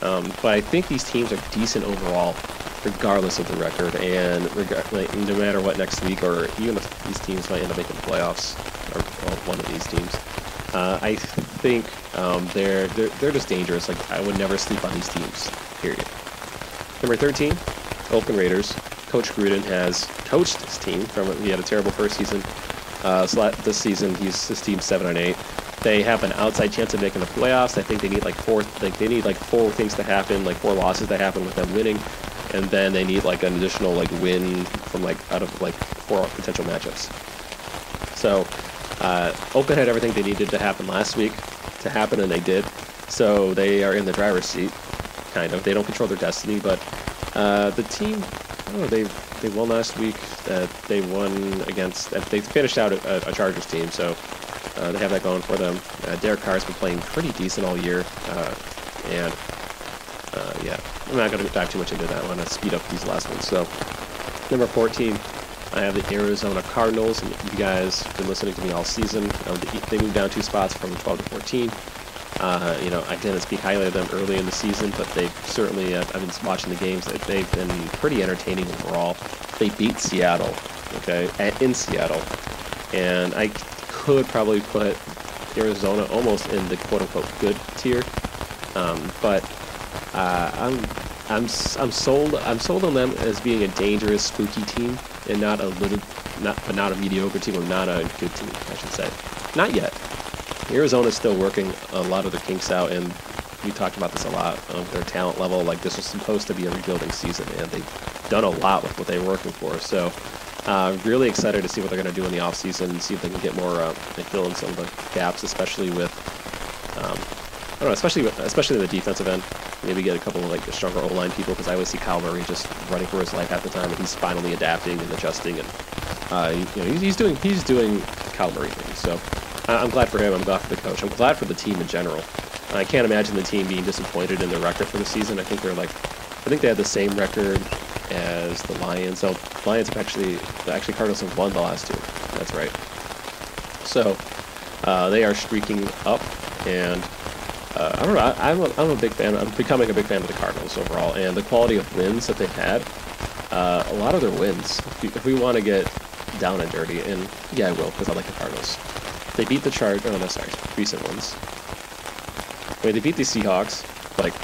Um, but I think these teams are decent overall, regardless of the record, and reg- like, no matter what next week, or even if these teams might end up making the playoffs, or, or one of these teams. Uh, I think um, they're, they're they're just dangerous. Like I would never sleep on these teams. Period. Number 13, Oakland Raiders. Coach Gruden has coached his team from he had a terrible first season. Uh, so this season, he's his team seven and eight. They have an outside chance of making the playoffs. I think they need like four, like they need like four things to happen, like four losses to happen with them winning, and then they need like an additional like win from like out of like four potential matchups. So, uh, Oakland had everything they needed to happen last week to happen, and they did. So they are in the driver's seat, kind of. They don't control their destiny, but uh, the team, I they they won last week. Uh, they won against. They finished out a, a Chargers team, so uh, they have that going for them. Uh, Derek Carr's been playing pretty decent all year, uh, and uh, yeah, I'm not going to dive too much into that one. I'll speed up these last ones. So, number 14, I have the Arizona Cardinals. And you guys have been listening to me all season. Um, they moved down two spots from 12 to 14. Uh, you know, I didn't speak highly of them early in the season, but they certainly, uh, I've been watching the games, they've been pretty entertaining overall. They beat Seattle, okay, at, in Seattle. And I could probably put Arizona almost in the quote unquote good tier. Um, but uh, I'm I'm I'm sold I'm sold on them as being a dangerous, spooky team, and not a little, not but not a mediocre team or not a good team, I should say. Not yet. Arizona's still working a lot of the kinks out, and we talked about this a lot of their talent level. Like this was supposed to be a rebuilding season, and they've done a lot with what they were working for. So, uh, really excited to see what they're going to do in the offseason and see if they can get more, uh, fill in some of the gaps, especially with, um, I don't know, especially especially in the defensive end. Maybe get a couple of like stronger O line people because I always see Kyler Murray just running for his life half the time, and he's finally adapting and adjusting, and uh, you know he's, he's doing he's doing Kyler Murray things. So I'm glad for him. I'm glad for the coach. I'm glad for the team in general. I can't imagine the team being disappointed in the record for the season. I think they're like, I think they had the same record as the Lions. So Lions have actually, actually Cardinals have won the last two. That's right. So uh, they are streaking up, and uh, I don't know. I, am a, I'm a big fan. I'm becoming a big fan of the Cardinals overall, and the quality of wins that they've had. Uh, a lot of their wins. If we, if we want to get down and dirty, and yeah, I will because I like the Cardinals. They beat the Chargers. Oh no, sorry, recent ones. Wait, they beat the Seahawks, like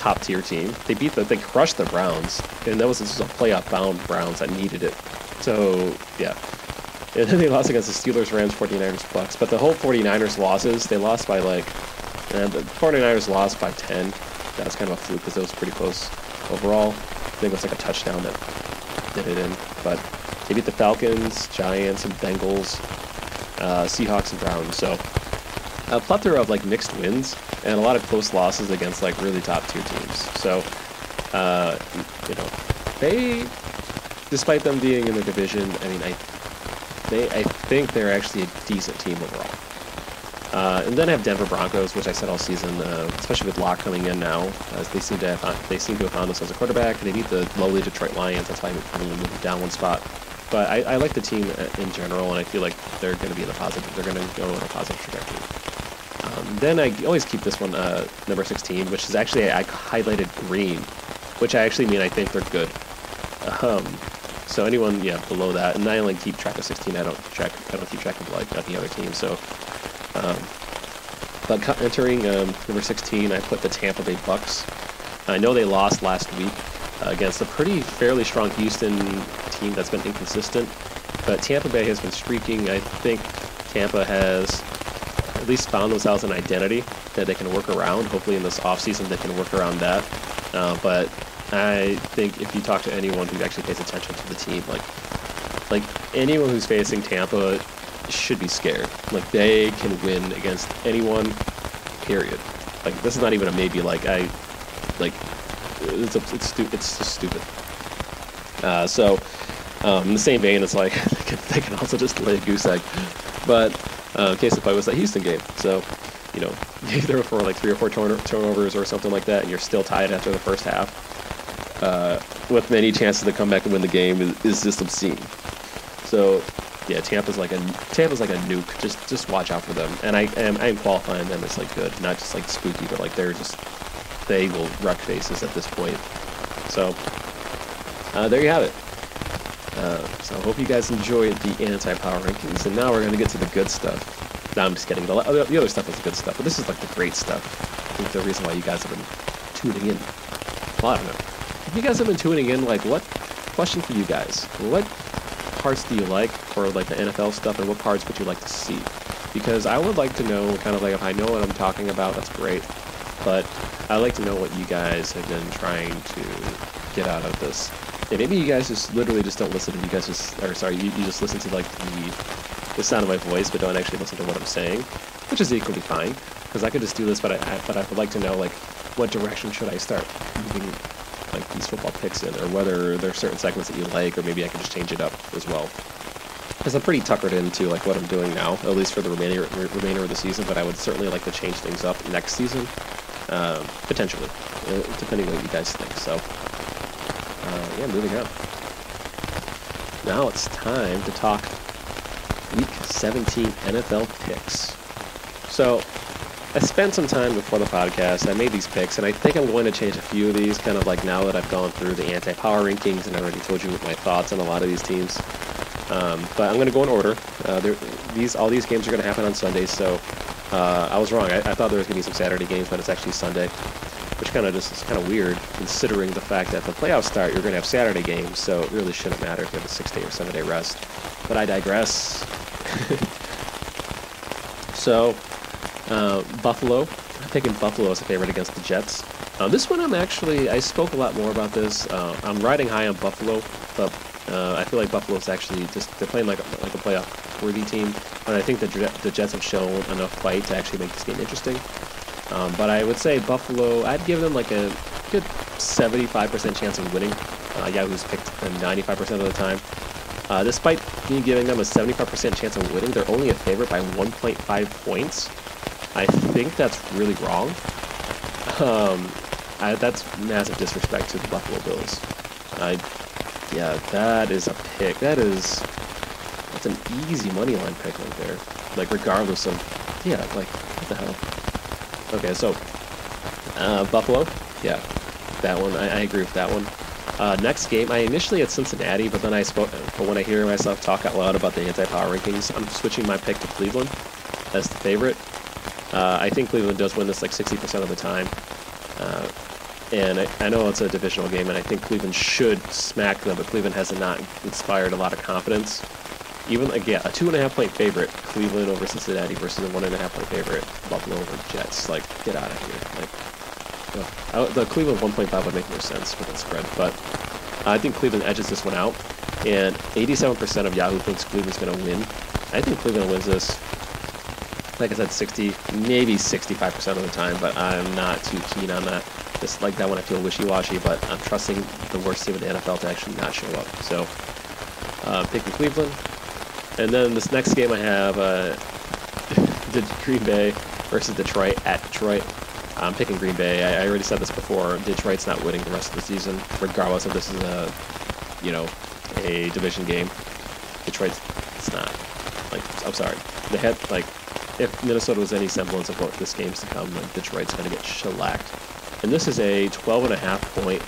top tier team. They beat the, they crushed the Browns, and that was was a playoff bound Browns that needed it. So yeah, and then they lost against the Steelers, Rams, 49ers, Bucks. But the whole 49ers losses, they lost by like, and the 49ers lost by 10. That's kind of a fluke because it was pretty close overall. I think it was like a touchdown that did it in. But they beat the Falcons, Giants, and Bengals uh, Seahawks and Browns. So a plethora of like mixed wins and a lot of close losses against like really top tier teams. So uh, you know they, despite them being in the division, I mean I they I think they're actually a decent team overall. Uh, and then I have Denver Broncos, which I said all season, uh, especially with Lock coming in now, as they seem to have they seem to have found themselves a quarterback. They beat the lowly Detroit Lions. That's why I'm probably moving down one spot. But I, I, like the team uh, in general, and I feel like they're going to be in a positive. They're going to go in a positive trajectory. Um, then I always keep this one uh, number 16, which is actually I highlighted green, which I actually mean I think they're good. Um, so anyone, yeah, below that, and I only keep track of 16. I don't track, I don't keep track of like the other team, So, um, but entering um, number 16, I put the Tampa Bay Bucks. I know they lost last week uh, against a pretty fairly strong Houston team that's been inconsistent, but Tampa Bay has been streaking. I think Tampa has at least found themselves an identity that they can work around. Hopefully, in this offseason, they can work around that. Uh, but I think if you talk to anyone who actually pays attention to the team, like like anyone who's facing Tampa should be scared. Like they can win against anyone. Period. Like this is not even a maybe. Like I, like it's a, it's stu- it's just stupid. Uh, so um, in the same vein, it's like they can, they can also just lay a goose egg. But uh, point was that Houston game. So you know, throw for like three or four turn- turnovers or something like that, and you're still tied after the first half uh, with many chances to come back and win the game is, is just obscene. So, yeah, Tampa's like a Tampa's like a nuke. Just just watch out for them. And I am I'm qualifying them as like good, not just like spooky, but like they're just they will wreck faces at this point. So, uh, there you have it. Uh, so I hope you guys enjoyed the anti-power rankings, and now we're gonna get to the good stuff. No, I'm just kidding. The, the other stuff is the good stuff, but this is like the great stuff. I think the reason why you guys have been tuning in. Well, I don't know if you guys have been tuning in, like, what question for you guys? What parts do you like for like the NFL stuff, and what parts would you like to see? Because I would like to know, kind of like, if I know what I'm talking about, that's great. But I like to know what you guys have been trying to get out of this. And maybe you guys just literally just don't listen. To you guys just, or sorry, you, you just listen to like the the sound of my voice, but don't actually listen to what I'm saying, which is equally fine. Because I could just do this, but I, I but I would like to know like what direction should I start moving like these football picks in, or whether there are certain segments that you like, or maybe I can just change it up as well. Because I'm pretty tuckered into like what I'm doing now, at least for the remainder remainder of the season. But I would certainly like to change things up next season, uh, potentially, uh, depending on what you guys think. So, yeah, moving on. Now it's time to talk Week 17 NFL picks. So I spent some time before the podcast. I made these picks, and I think I'm going to change a few of these, kind of like now that I've gone through the anti-power rankings and I already told you my thoughts on a lot of these teams. Um, but I'm going to go in order. Uh, these all these games are going to happen on Sundays, so uh, I was wrong. I, I, thought there was going to be some Saturday games, but it's actually Sunday, which kind of just is kind of weird considering the fact that the playoffs start. You're going to have Saturday games, so it really shouldn't matter if you have a six-day or seven-day rest. But I digress. so uh, Buffalo. I'm picking Buffalo as a favorite against the Jets. Uh, this one I'm actually, I spoke a lot more about this. Uh, I'm riding high on Buffalo, but uh, I feel like Buffalo's actually just, they're playing like a, like a playoff worthy team. And I think the, the Jets have shown enough fight to actually make this game interesting. Um, but I would say Buffalo, I'd give them like a good 75% chance of winning. Uh, Yahoo's picked them 95% of the time. Uh, despite me giving them a 75% chance of winning, they're only a favorite by 1.5 points. I think that's really wrong. Um, I, that's massive disrespect to the Buffalo Bills. I, yeah, that is a pick. That is, that's an easy money line pick right there. Like regardless of, yeah, like what the hell. Okay, so uh, Buffalo, yeah, that one. I, I agree with that one. Uh, next game, I initially had Cincinnati, but then I spoke. But when I hear myself talk out loud about the anti-power rankings, I'm switching my pick to Cleveland as the favorite. Uh, I think Cleveland does win this like 60% of the time. Uh, and I, I, know it's a divisional game, and I think Cleveland should smack them, but Cleveland has not inspired a lot of confidence. Even yeah, a two and a half point favorite, Cleveland over Cincinnati versus a one and a half point favorite, Buffalo over Jets. Like, get out of here. Like, the Cleveland 1.5 would make more sense with that spread, but I think Cleveland edges this one out, and 87% of Yahoo thinks Cleveland's going to win. I think Cleveland wins this like I said, 60, maybe 65% of the time, but I'm not too keen on that. Just like that one, I feel wishy-washy, but I'm trusting the worst team in the NFL to actually not show up. So, uh, picking Cleveland. And then this next game I have, uh, Green Bay versus Detroit at Detroit. I'm picking Green Bay. I, I already said this before. Detroit's not winning the rest of the season, regardless if this is a, you know, a division game. Detroit's it's not. Like, I'm sorry. They had like, if Minnesota was any semblance of what this game's to come, like Detroit's gonna get shellacked. And this is a 12 and a half point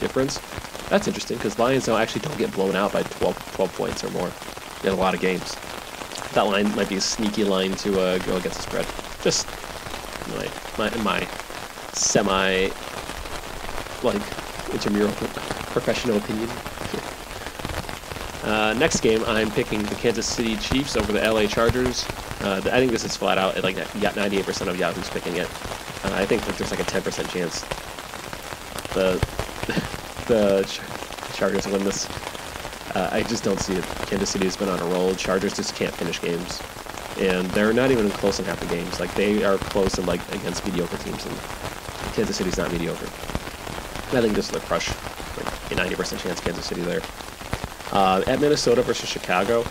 difference. That's interesting because Lions don't actually don't get blown out by 12, 12 points or more in a lot of games. That line might be a sneaky line to uh, go against the spread. Just my my, my semi like intramural professional opinion. uh, next game, I'm picking the Kansas City Chiefs over the LA Chargers. Uh, I think this is flat out. Like, got 98% of Yahoo's picking it. Uh, I think there's like a 10% chance the the Chargers win this. Uh, I just don't see it. Kansas City has been on a roll. Chargers just can't finish games, and they're not even close in half the games. Like they are close in like against mediocre teams, and Kansas City's not mediocre. I think this is a crush. Like a 90% chance Kansas City there. Uh, at Minnesota versus Chicago,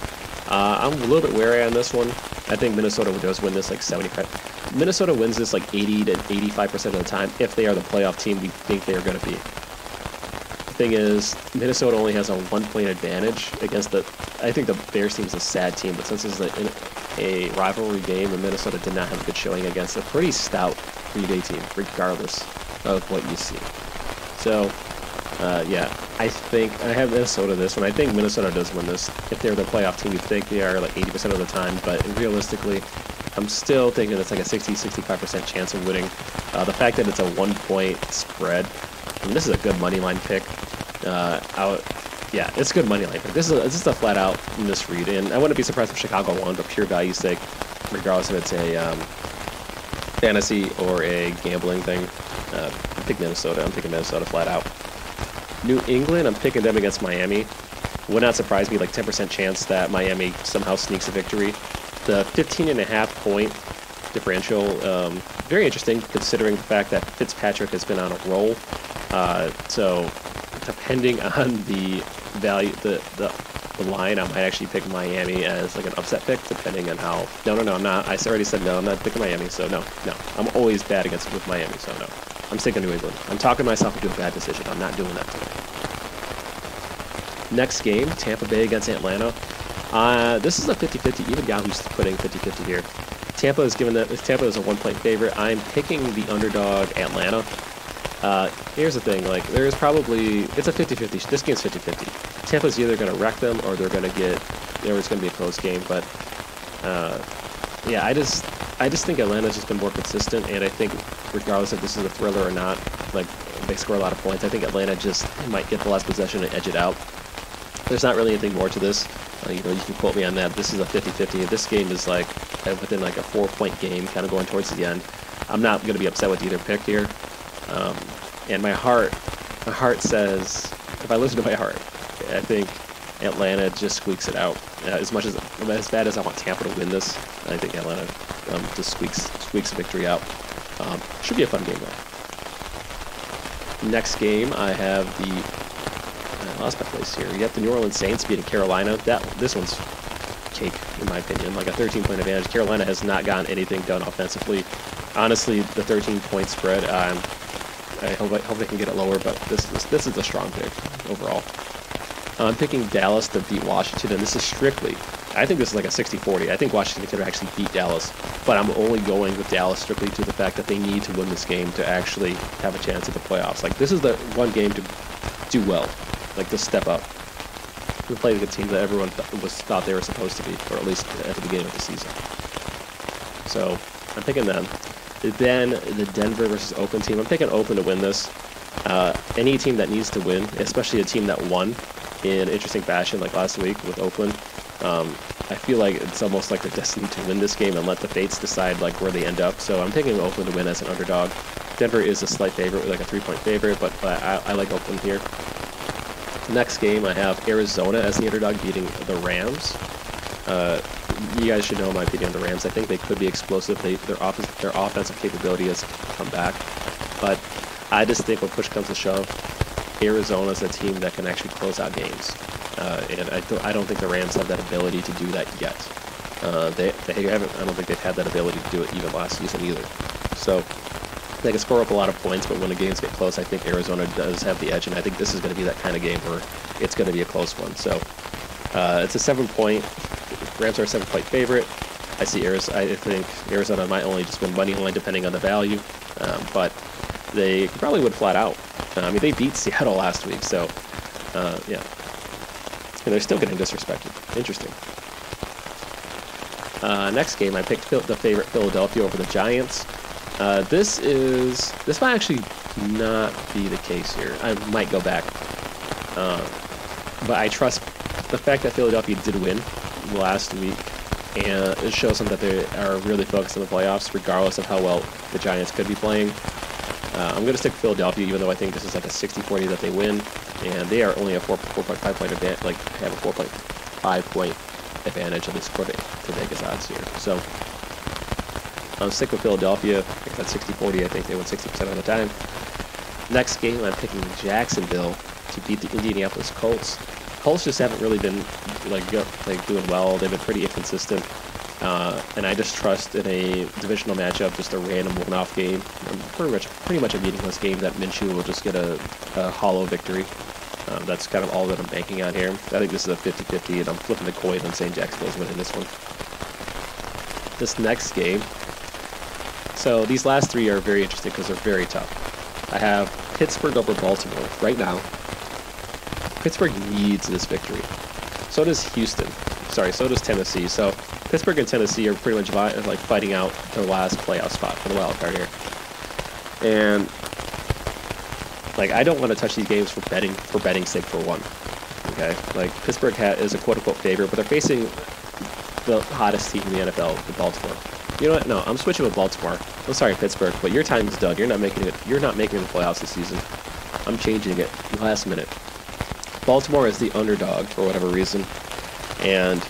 uh, I'm a little bit wary on this one. I think Minnesota does win this like 75. Minnesota wins this like 80 to 85% of the time if they are the playoff team we think they are going to be thing is, Minnesota only has a one point advantage against the. I think the Bears team is a sad team, but since it's a, a rivalry game, and Minnesota did not have a good showing against a pretty stout Green Bay team, regardless of what you see. So, uh, yeah, I think I have Minnesota this one. I think Minnesota does win this. If they're the playoff team, you think they are like 80% of the time, but realistically, I'm still thinking it's like a 60 65% chance of winning. Uh, the fact that it's a one point spread and this is a good money line pick. Uh, out, yeah, it's good money pick. This is a, this is a flat out misread, and I wouldn't be surprised if Chicago won, but pure value sake, regardless if it's a um, fantasy or a gambling thing. Uh, I pick Minnesota. I'm picking Minnesota flat out. New England, I'm picking them against Miami. Would not surprise me, like 10% chance that Miami somehow sneaks a victory. The 15 and a half point differential, um, very interesting considering the fact that Fitzpatrick has been on a roll. Uh, so depending on the value, the, the the line, I might actually pick Miami as like an upset pick, depending on how. No, no, no, I'm not. I already said no. I'm not picking Miami, so no, no. I'm always bad against with Miami, so no. I'm sticking New England. I'm talking myself into a bad decision. I'm not doing that today. Next game, Tampa Bay against Atlanta. Uh, this is a 50-50. Even Yahoo's putting 50-50 here. Tampa is given that Tampa is a one-point favorite. I'm picking the underdog Atlanta. Uh, here's the thing, like, there's probably, it's a 50-50, this game's 50-50. Tampa's either going to wreck them or they're going to get, or it's going to be a close game, but, uh, yeah, I just, I just think Atlanta's just been more consistent, and I think regardless if this is a thriller or not, like, they score a lot of points, I think Atlanta just might get the last possession and edge it out. There's not really anything more to this. Uh, you know, you can quote me on that. This is a 50-50. This game is like within like a four-point game, kind of going towards the end. I'm not going to be upset with either pick here. Um, and my heart, my heart says, if I listen to my heart, I think Atlanta just squeaks it out. Uh, as much as as bad as I want Tampa to win this, I think Atlanta um, just squeaks squeaks a victory out. Um, should be a fun game though. Next game, I have the I lost my place here. You have the New Orleans Saints beating Carolina. That this one's cake in my opinion. Like a 13 point advantage. Carolina has not gotten anything done offensively. Honestly, the 13 point spread. Um, I hope, I hope they can get it lower, but this, this, this is a strong pick overall. Uh, I'm picking Dallas to beat Washington, and this is strictly, I think this is like a 60-40. I think Washington could actually beat Dallas, but I'm only going with Dallas strictly to the fact that they need to win this game to actually have a chance at the playoffs. Like, this is the one game to do well, like to step up. To play the team that everyone th- was thought they were supposed to be, or at least at the beginning of the season. So, I'm picking them. Then the Denver versus Oakland team. I'm picking Oakland to win this. Uh, any team that needs to win, especially a team that won in interesting fashion like last week with Oakland, um, I feel like it's almost like they're destined to win this game and let the fates decide like where they end up. So I'm picking Oakland to win as an underdog. Denver is a slight favorite, like a three-point favorite, but I, I like Oakland here. Next game, I have Arizona as the underdog beating the Rams. Uh, you guys should know my opinion on the Rams. I think they could be explosive. They, their, off- their offensive capability has come back. But I just think when push comes to shove, Arizona is a team that can actually close out games. Uh, and I, th- I don't think the Rams have that ability to do that yet. Uh, they they haven't. I don't think they've had that ability to do it even last season either. So they can score up a lot of points, but when the games get close, I think Arizona does have the edge, and I think this is going to be that kind of game where it's going to be a close one. So uh, it's a seven-point. Rams are a seven-point favorite. I see Arizona. I think Arizona might only just win money line depending on the value, um, but they probably would flat out. Uh, I mean, they beat Seattle last week, so uh, yeah, and they're still getting disrespected. Interesting. Uh, next game, I picked the favorite Philadelphia over the Giants. Uh, this is this might actually not be the case here. I might go back, uh, but I trust the fact that Philadelphia did win last week, and it shows them that they are really focused on the playoffs, regardless of how well the Giants could be playing. Uh, I'm going to stick Philadelphia, even though I think this is like a 60-40 that they win, and they are only a 4, 4.5 point advantage, like have a 4.5 point advantage at least according to Vegas odds here. So I'm stick with Philadelphia. I got 60-40. I think they win 60% of the time. Next game, I'm picking Jacksonville to beat the Indianapolis Colts. Colts just haven't really been like go, like doing well. They've been pretty inconsistent, uh, and I just trust in a divisional matchup, just a random one-off game, pretty much pretty much a meaningless game that Minshew will just get a, a hollow victory. Um, that's kind of all that I'm banking on here. I think this is a 50-50, and I'm flipping the coin on saying Jacksonville's winning this one. This next game, so these last three are very interesting because they're very tough. I have Pittsburgh over Baltimore right now. Pittsburgh needs this victory. So does Houston. Sorry, so does Tennessee. So Pittsburgh and Tennessee are pretty much vi- like fighting out their last playoff spot for the wild card here. And like I don't want to touch these games for betting for betting sake for one. Okay, like Pittsburgh ha- is a quote unquote favorite, but they're facing the hottest team in the NFL, the Baltimore. You know what? No, I'm switching with Baltimore. I'm sorry, Pittsburgh, but your time is done. You're not making it. You're not making the playoffs this season. I'm changing it last minute. Baltimore is the underdog for whatever reason, and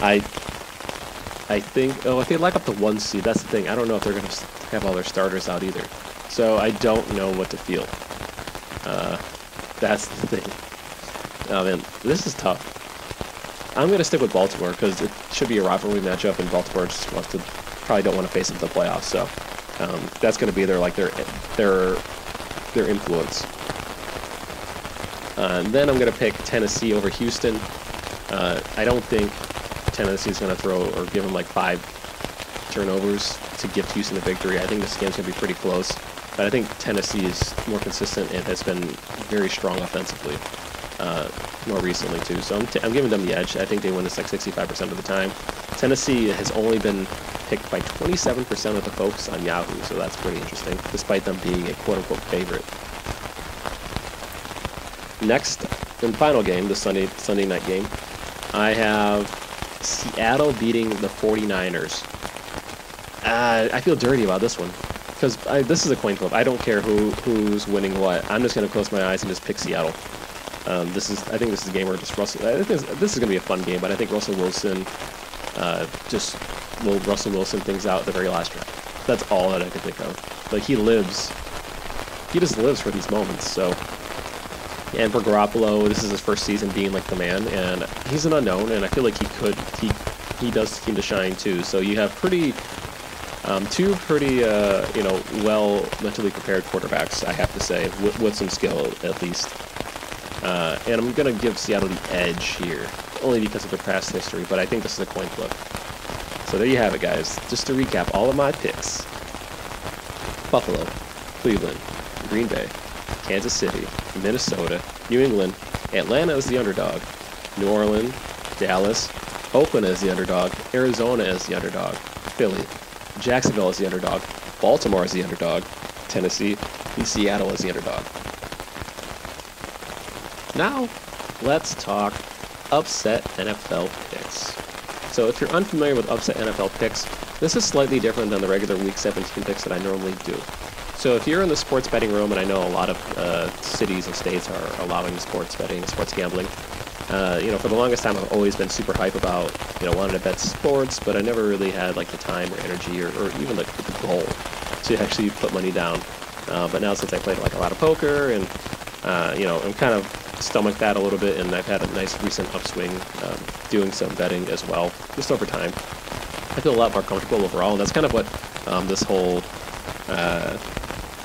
I, I think. Oh, if they like up the one seed, that's the thing. I don't know if they're going to have all their starters out either. So I don't know what to feel. Uh, that's the thing. Oh man, this is tough. I'm going to stick with Baltimore because it should be a rivalry matchup, and Baltimore just wants to probably don't want to face them in the playoffs. So um, that's going to be their like their their their influence. Uh, then I'm going to pick Tennessee over Houston. Uh, I don't think Tennessee's going to throw or give them like five turnovers to give Houston a victory. I think this game's going to be pretty close. But I think Tennessee is more consistent and has been very strong offensively uh, more recently too. So I'm, t- I'm giving them the edge. I think they win this like 65% of the time. Tennessee has only been picked by 27% of the folks on Yahoo, so that's pretty interesting, despite them being a quote-unquote favorite. Next and final game, the Sunday Sunday night game, I have Seattle beating the 49ers. Uh, I feel dirty about this one because this is a coin flip. I don't care who who's winning what. I'm just gonna close my eyes and just pick Seattle. Um, this is I think this is a game where just Russell. I think this, this is gonna be a fun game, but I think Russell Wilson uh, just will Russell Wilson things out the very last drive. That's all that I can think of. Like he lives, he just lives for these moments. So, and for Garoppolo, this is his first season being like the man, and he's an unknown, and I feel like he could he he does seem to shine too. So you have pretty um, two pretty, uh, you know, well mentally prepared quarterbacks, I have to say, with, with some skill at least. Uh, and I'm to give Seattle the edge here, only because of their past history, but I think this is a coin flip. So there you have it, guys. Just to recap all of my picks Buffalo, Cleveland, Green Bay, Kansas City, Minnesota, New England, Atlanta is the underdog, New Orleans, Dallas, Oakland is the underdog, Arizona is the underdog, Philly, Jacksonville is the underdog, Baltimore is the underdog, Tennessee, and Seattle is the underdog. Now, let's talk upset NFL picks. So, if you're unfamiliar with upset NFL picks, this is slightly different than the regular Week 17 picks that I normally do. So, if you're in the sports betting room, and I know a lot of uh, cities and states are allowing sports betting, sports gambling, uh, you know, for the longest time, I've always been super hype about, you know, wanting to bet sports, but I never really had like the time or energy or, or even the, the goal to actually put money down. Uh, but now since I played like a lot of poker and, uh, you know, I'm kind of stomach that a little bit, and I've had a nice recent upswing um, doing some betting as well, just over time. I feel a lot more comfortable overall, and that's kind of what um, this whole uh,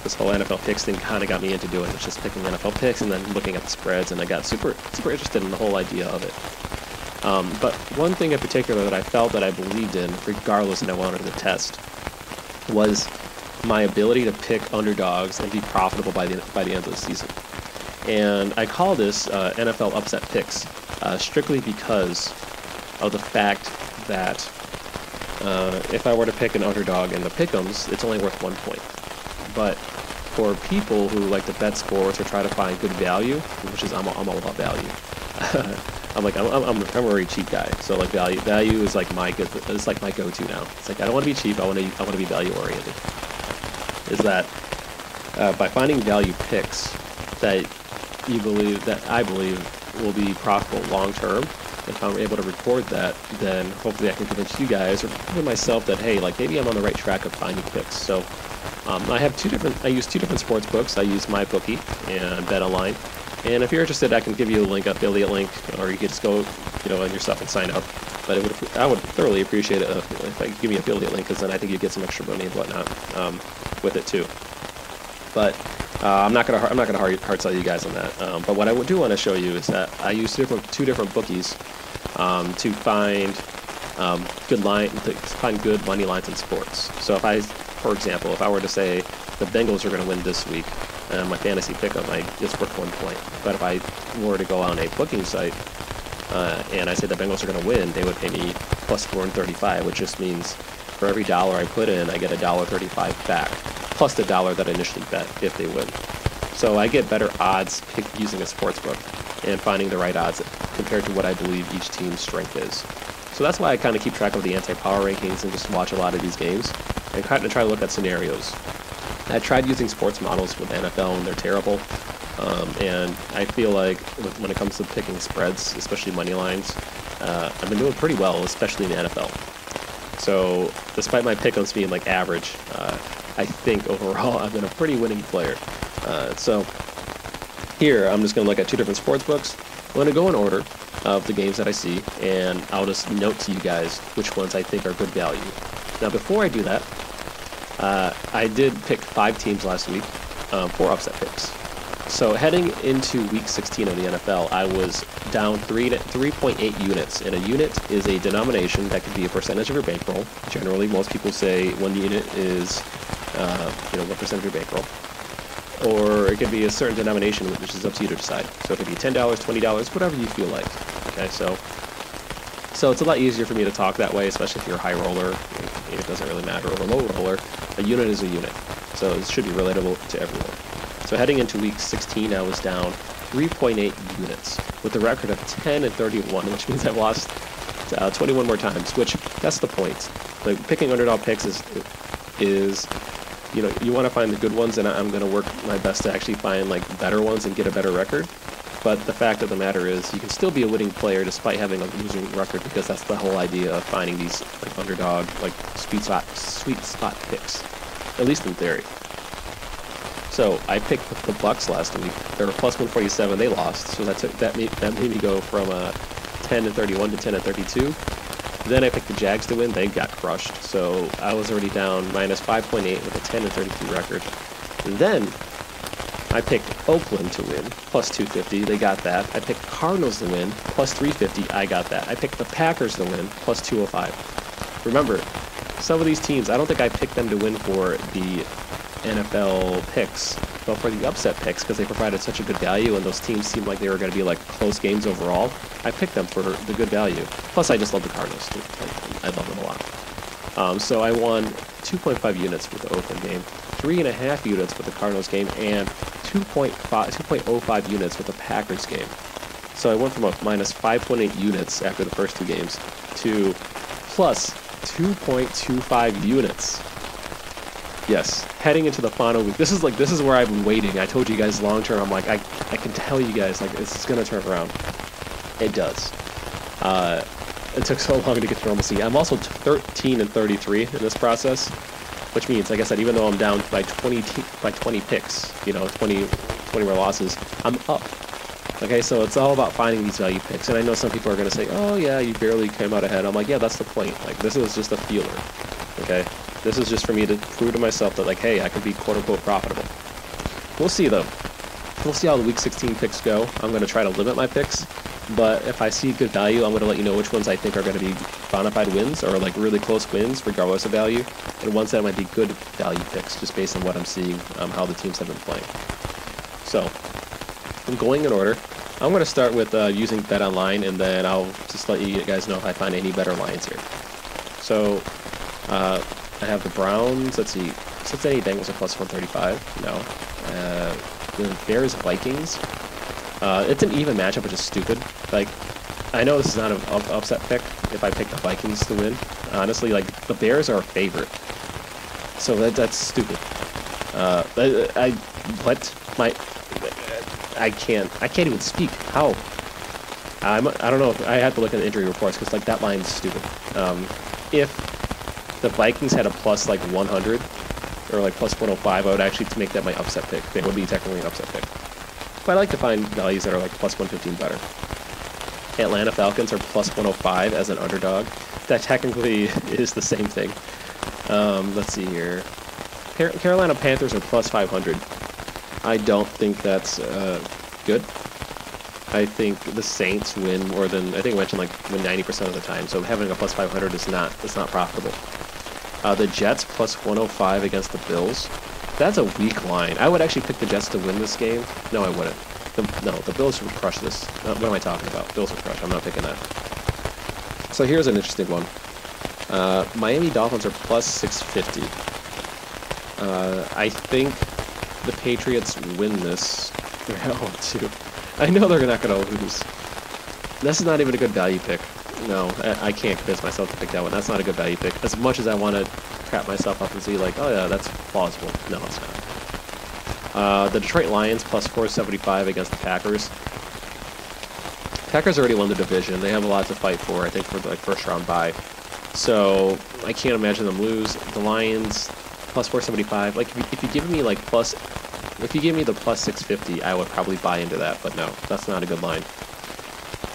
this whole NFL picks thing kind of got me into doing. It's just picking NFL picks and then looking at the spreads, and I got super super interested in the whole idea of it. Um, but one thing in particular that I felt that I believed in, regardless that I wanted to test, was my ability to pick underdogs and be profitable by the by the end of the season. And I call this uh, NFL upset picks uh, strictly because of the fact that uh, if I were to pick an underdog in the pick'ems, it's only worth one point. But for people who like to bet sports or try to find good value, which is I'm, I'm all about value. I'm like I'm, I'm, I'm a very cheap guy, so like value value is like my good it's like my go-to now. It's like I don't want to be cheap. I want to I want to be value oriented. Is that uh, by finding value picks that you believe that I believe will be profitable long term. If I'm able to record that, then hopefully I can convince you guys or myself that hey, like maybe I'm on the right track of finding picks. So um, I have two different. I use two different sports books. I use MyBookie and BetOnline. And if you're interested, I can give you a link, affiliate link, or you can just go, you know, on yourself and sign up. But would, I would thoroughly appreciate it if I could give me a affiliate link, because then I think you'd get some extra money and whatnot um, with it too. But uh, I'm not gonna I'm not gonna hard, hard sell you guys on that. Um, but what I do want to show you is that I use two different two different bookies um, to find um, good line find good money lines in sports. So if I, for example, if I were to say the Bengals are going to win this week, and my fantasy pickup, might just worth one point. But if I were to go on a booking site uh, and I say the Bengals are going to win, they would pay me plus 435, which just means for every dollar I put in, I get a dollar 35 back plus the dollar that I initially bet if they win. So I get better odds using a sports book and finding the right odds compared to what I believe each team's strength is. So that's why I kind of keep track of the anti-power rankings and just watch a lot of these games and kind of try to look at scenarios. I tried using sports models with NFL and they're terrible. Um, and I feel like when it comes to picking spreads, especially money lines, uh, I've been doing pretty well, especially in the NFL. So despite my pickups being like average, uh, I think overall I've been a pretty winning player. Uh, so here I'm just going to look at two different sports books. I'm going to go in order of the games that I see, and I'll just note to you guys which ones I think are good value. Now, before I do that, uh, I did pick five teams last week um, for upset picks. So heading into week 16 of the NFL, I was down 3 3.8 units. And a unit is a denomination that could be a percentage of your bankroll. Generally, most people say one unit is uh, you know, what percent of your bankroll. Or it could be a certain denomination, which is up to you to decide. So it could be $10, $20, whatever you feel like. Okay, so so it's a lot easier for me to talk that way, especially if you're a high roller. It doesn't really matter. Or a low roller, a unit is a unit. So it should be relatable to everyone. So heading into week 16, I was down 3.8 units with a record of 10 and 31, which means I've lost uh, 21 more times, which that's the point. Like picking underdog picks is is you know, you want to find the good ones, and I'm going to work my best to actually find like better ones and get a better record. But the fact of the matter is, you can still be a winning player despite having a losing record because that's the whole idea of finding these like underdog, like sweet spot, sweet spot picks, at least in theory. So I picked the Bucks last week. They were plus 147. They lost, so that took, that made that made me go from uh, 10 and 31 to 10 and 32. Then I picked the Jags to win. They got crushed. So I was already down minus 5.8 with a 10 and 32 record. And then I picked Oakland to win, plus 250. They got that. I picked Cardinals to win, plus 350. I got that. I picked the Packers to win, plus 205. Remember, some of these teams, I don't think I picked them to win for the NFL picks, but for the upset picks because they provided such a good value and those teams seemed like they were going to be like close games overall. I picked them for the good value. Plus, I just love the Cardinals. I, love them a lot. Um, so I won 2.5 units with the Oakland game, three and a half units with the Cardinals game, and 2.5, 2.05 units with the Packers game. So I went from a minus 5.8 units after the first two games to plus 2.25 units Yes, heading into the final week. This is like this is where I've been waiting. I told you guys long term. I'm like I I can tell you guys like this is gonna turn around. It does. Uh, it took so long to get to normalcy. I'm also 13 and 33 in this process, which means, like I said, even though I'm down by 20 by 20 picks, you know, 20 20 more losses, I'm up. Okay, so it's all about finding these value picks. And I know some people are going to say, oh, yeah, you barely came out ahead. I'm like, yeah, that's the point. Like, this is just a feeler. Okay? This is just for me to prove to myself that, like, hey, I can be quote unquote profitable. We'll see, though. We'll see how the week 16 picks go. I'm going to try to limit my picks. But if I see good value, I'm going to let you know which ones I think are going to be bona fide wins or like really close wins, regardless of value, and ones that might be good value picks just based on what I'm seeing, um, how the teams have been playing. So, I'm going in order. I'm going to start with uh, using Bet Online, and then I'll just let you guys know if I find any better lines here. So, uh, I have the Browns. Let's see. Cincinnati Bengals are plus 135. No. Uh, the Bears Vikings. Uh, it's an even matchup, which is stupid. Like, I know this is not an up- upset pick if I pick the Vikings to win. Honestly, like the Bears are a favorite, so that that's stupid. Uh, I, I what my I can't I can't even speak. How? I'm I don't know. If, I have to look at the injury reports because like that line's stupid. Um, if the Vikings had a plus like 100 or like plus 105, I would actually make that my upset pick. It would be technically an upset pick. But I like to find values that are like plus 115 better. Atlanta Falcons are plus 105 as an underdog. That technically is the same thing. Um, let's see here. Carolina Panthers are plus 500. I don't think that's uh, good. I think the Saints win more than I think I mentioned like win 90% of the time. So having a plus 500 is not it's not profitable. Uh, the Jets plus 105 against the Bills. That's a weak line. I would actually pick the Jets to win this game. No, I wouldn't. The, no, the Bills would crush this. Uh, what am I talking about? Bills would crush. I'm not picking that. So here's an interesting one. Uh, Miami Dolphins are plus 650. Uh, I think the Patriots win this. They're home too. I know they're not going to lose. This is not even a good value pick. No, I, I, can't convince myself to pick that one. That's not a good value pick. As much as I want to crap myself up and see, like, oh yeah, that's plausible. No, it's not. Uh, the Detroit Lions plus 475 against the Packers. Packers already won the division. They have a lot to fight for, I think, for the like, first round bye. So I can't imagine them lose. The Lions plus 475. Like, if you, if you give me like plus, if you give me the plus 650, I would probably buy into that. But no, that's not a good line.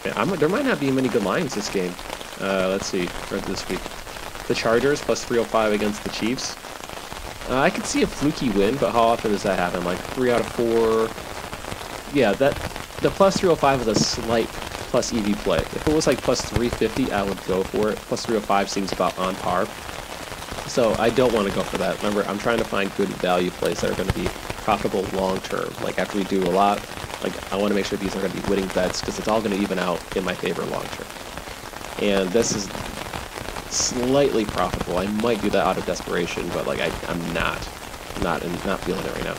There might not be many good lines this game. Uh, let's see, for this week. The Chargers plus 305 against the Chiefs. Uh, I could see a fluky win, but how often does that happen? Like three out of four. Yeah, that the plus 305 is a slight plus EV play. If it was like plus 350, I would go for it. Plus 305 seems about on par. So I don't want to go for that. Remember, I'm trying to find good value plays that are going to be profitable long term. Like after we do a lot, like I want to make sure these are going to be winning bets because it's all going to even out in my favor long term. And this is slightly profitable. I might do that out of desperation, but like I, I'm not, not, not feeling it right now.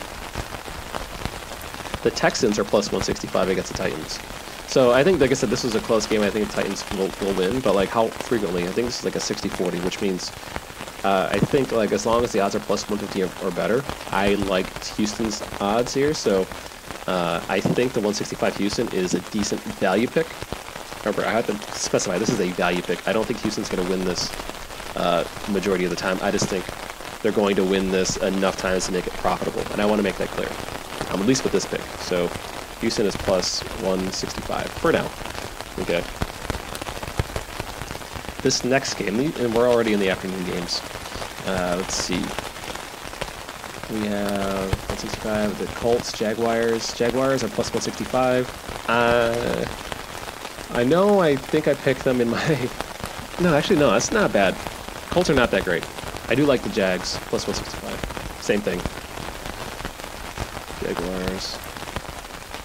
The Texans are plus 165 against the Titans. So I think, like I said, this was a close game. I think the Titans will, will win, but like how frequently? I think this is like a 60-40, which means uh, I think like as long as the odds are plus 150 or, or better, I like Houston's odds here. So uh, I think the 165 Houston is a decent value pick. Remember, I have to specify this is a value pick. I don't think Houston's going to win this uh, majority of the time. I just think they're going to win this enough times to make it profitable, and I want to make that clear. I'm at least with this pick. So Houston is plus 165 for now. Okay. This next game, and we're already in the afternoon games. Uh, let's see. We have 165, the Colts, Jaguars. Jaguars are plus 165. Uh, I know I think I picked them in my... no, actually, no, that's not bad. Colts are not that great. I do like the Jags, plus 165. Same thing. Jaguars,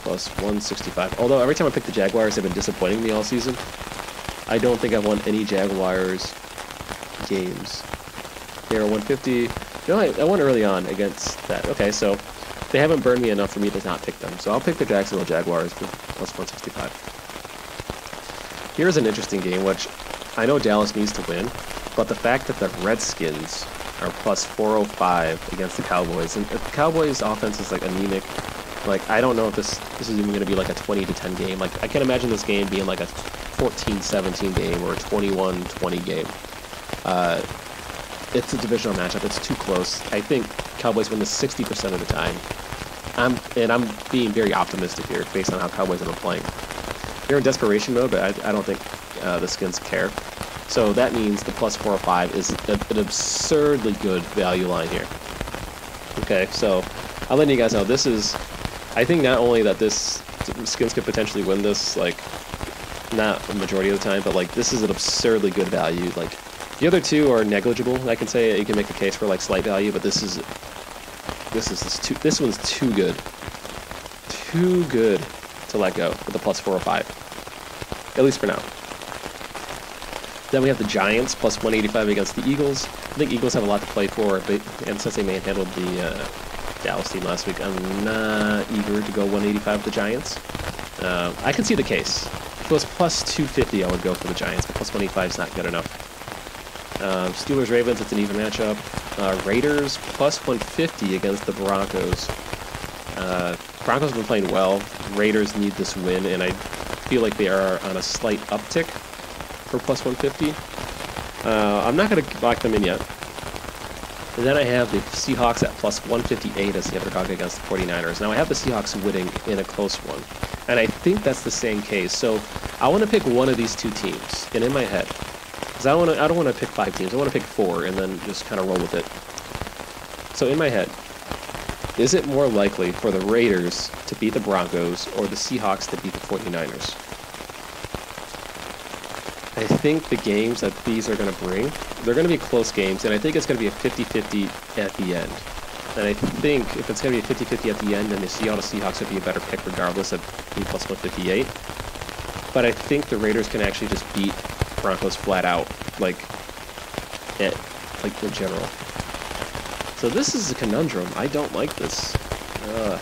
plus 165. Although every time I pick the Jaguars, they've been disappointing me all season. I don't think I've won any Jaguars games. They are 150. No, I, I won early on against that. Okay, so they haven't burned me enough for me to not pick them. So I'll pick the Jacksonville Jaguars plus 165. Here's an interesting game, which I know Dallas needs to win, but the fact that the Redskins are plus 405 against the Cowboys, and the Cowboys' offense is like anemic, like I don't know if this this is even going to be like a 20 to 10 game. Like I can't imagine this game being like a 14-17 game or a 21-20 game. Uh, it's a divisional matchup. It's too close. I think Cowboys win this 60% of the time. I'm and I'm being very optimistic here based on how Cowboys have been playing. They're in desperation mode, but I, I don't think uh, the Skins care. So that means the plus four or five is a, an absurdly good value line here. Okay, so I'll let you guys know this is. I think not only that this Skins could potentially win this, like not a majority of the time, but like this is an absurdly good value. Like the other two are negligible. I can say you can make a case for like slight value, but this is this is this, too, this one's too good, too good to let go with the plus four or five, at least for now. Then we have the Giants plus 185 against the Eagles. I think Eagles have a lot to play for, but, and since they manhandled the uh, Dallas team last week, I'm not eager to go 185 with the Giants. Uh, I can see the case. If it was plus 250, I would go for the Giants, but plus 185 is not good enough. Uh, Steelers Ravens, it's an even matchup. Uh, Raiders plus 150 against the Broncos. Uh, Broncos have been playing well. Raiders need this win, and I feel like they are on a slight uptick for plus 150. Uh, I'm not going to lock them in yet. And then I have the Seahawks at plus 158 as the underdog against the 49ers. Now I have the Seahawks winning in a close one. And I think that's the same case. So I want to pick one of these two teams. And in my head, because I, wanna, I don't want to pick five teams. I want to pick four and then just kind of roll with it. So in my head, is it more likely for the Raiders to beat the Broncos or the Seahawks to beat the 49ers? I think the games that these are going to bring, they're going to be close games, and I think it's going to be a 50-50 at the end. And I think if it's going to be a 50-50 at the end, then the Seattle Seahawks would be a better pick regardless of being plus 158. But I think the Raiders can actually just beat Broncos flat out, like, at, like in general. So this is a conundrum. I don't like this. Uh,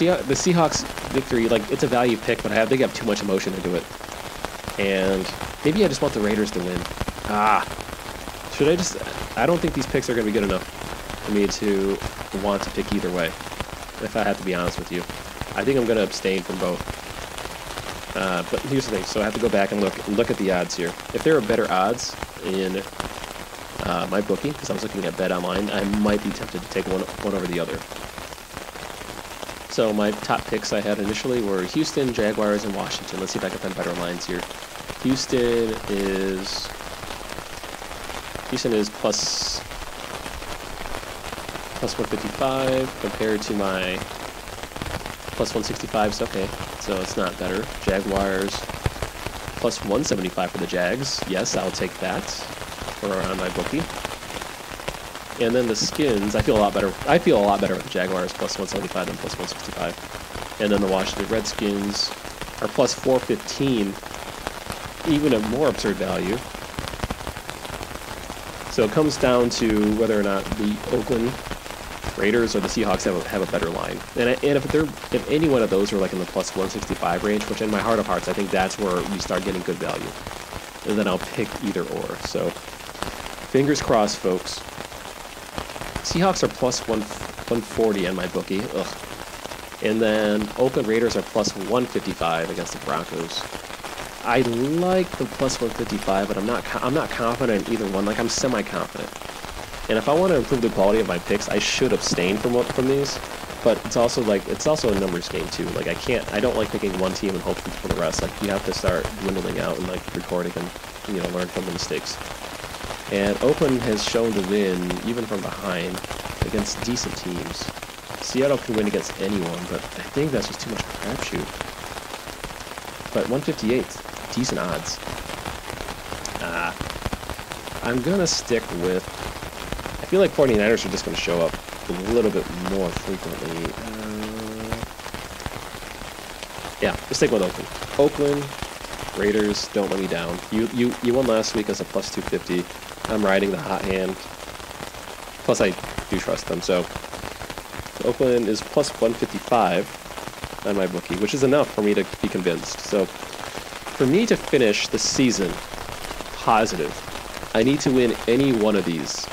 the Seahawks victory, like it's a value pick, but I have, they have too much emotion into it. And maybe I just want the Raiders to win. Ah, should I just? I don't think these picks are going to be good enough for me to want to pick either way. If I have to be honest with you, I think I'm going to abstain from both. Uh, but here's the thing: so I have to go back and look look at the odds here. If there are better odds in uh, MyBookie, because I was looking at Bet Online, I might be tempted to take one one over the other. So my top picks I had initially were Houston, Jaguars, and Washington. Let's see if I can find better lines here. Houston is Houston is plus plus 155 compared to my plus 165. So okay, so it's not better. Jaguars plus 175 for the Jags. Yes, I'll take that for on MyBookie. And then the skins, I feel a lot better. I feel a lot better with the Jaguars plus 175 than plus 165. And then the Washington Redskins are plus 415, even a more absurd value. So it comes down to whether or not the Oakland Raiders or the Seahawks have a, have a better line. And, and if they're if any one of those are like in the plus 165 range, which in my heart of hearts, I think that's where we start getting good value. And then I'll pick either or. So fingers crossed, folks. Seahawks are plus one, 140 on MyBookie. Ugh. And then Oakland Raiders are plus 155 against the Broncos. I like the plus 155, but I'm not I'm not confident in either one. Like I'm semi-confident. And if I want to improve the quality of my picks, I should abstain from from these. But it's also like it's also a numbers game too. Like I can't I don't like picking one team and hoping for the rest. Like you have to start dwindling out and like recording and you know learn from the mistakes. And Oakland has shown to win, even from behind, against decent teams. Seattle can win against anyone, but I think that's just too much crapshoot. But 158, decent odds. Uh, I'm going to stick with... I feel like 49ers are just going to show up a little bit more frequently. Uh, yeah, let's stick with Oakland. Oakland, Raiders, don't let me down. You you you won last week as a plus 250. I'm riding the hot hand. Plus, I do trust them. So, Oakland is plus 155 on MyBookie, which is enough for me to be convinced. So, for me to finish the season positive, I need to win any one of these.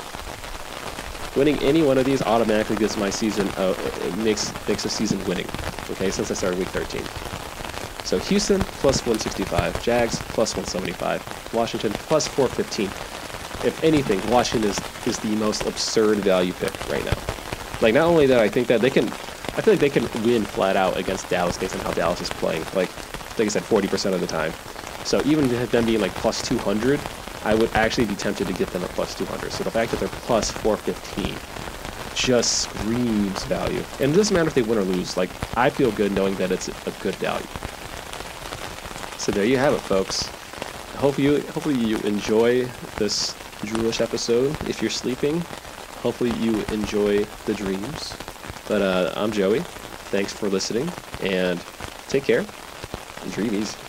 Winning any one of these automatically gives my season, uh, it makes makes a season winning. Okay, since I started week 13. So Houston plus 165, Jags plus 175, Washington plus 415 if anything, Washington is, is the most absurd value pick right now. Like not only that, I think that they can. I feel like they can win flat out against Dallas based on how Dallas is playing. Like, like I said, 40% of the time. So even them being like plus 200, I would actually be tempted to get them at plus 200. So the fact that they're plus 415 just screams value. And it doesn't matter if they win or lose. Like, I feel good knowing that it's a good value. So there you have it, folks. Hopefully you, hopefully you enjoy this droolish episode. If you're sleeping, hopefully you enjoy the dreams. But uh, I'm Joey. Thanks for listening, and take care, and dream easy.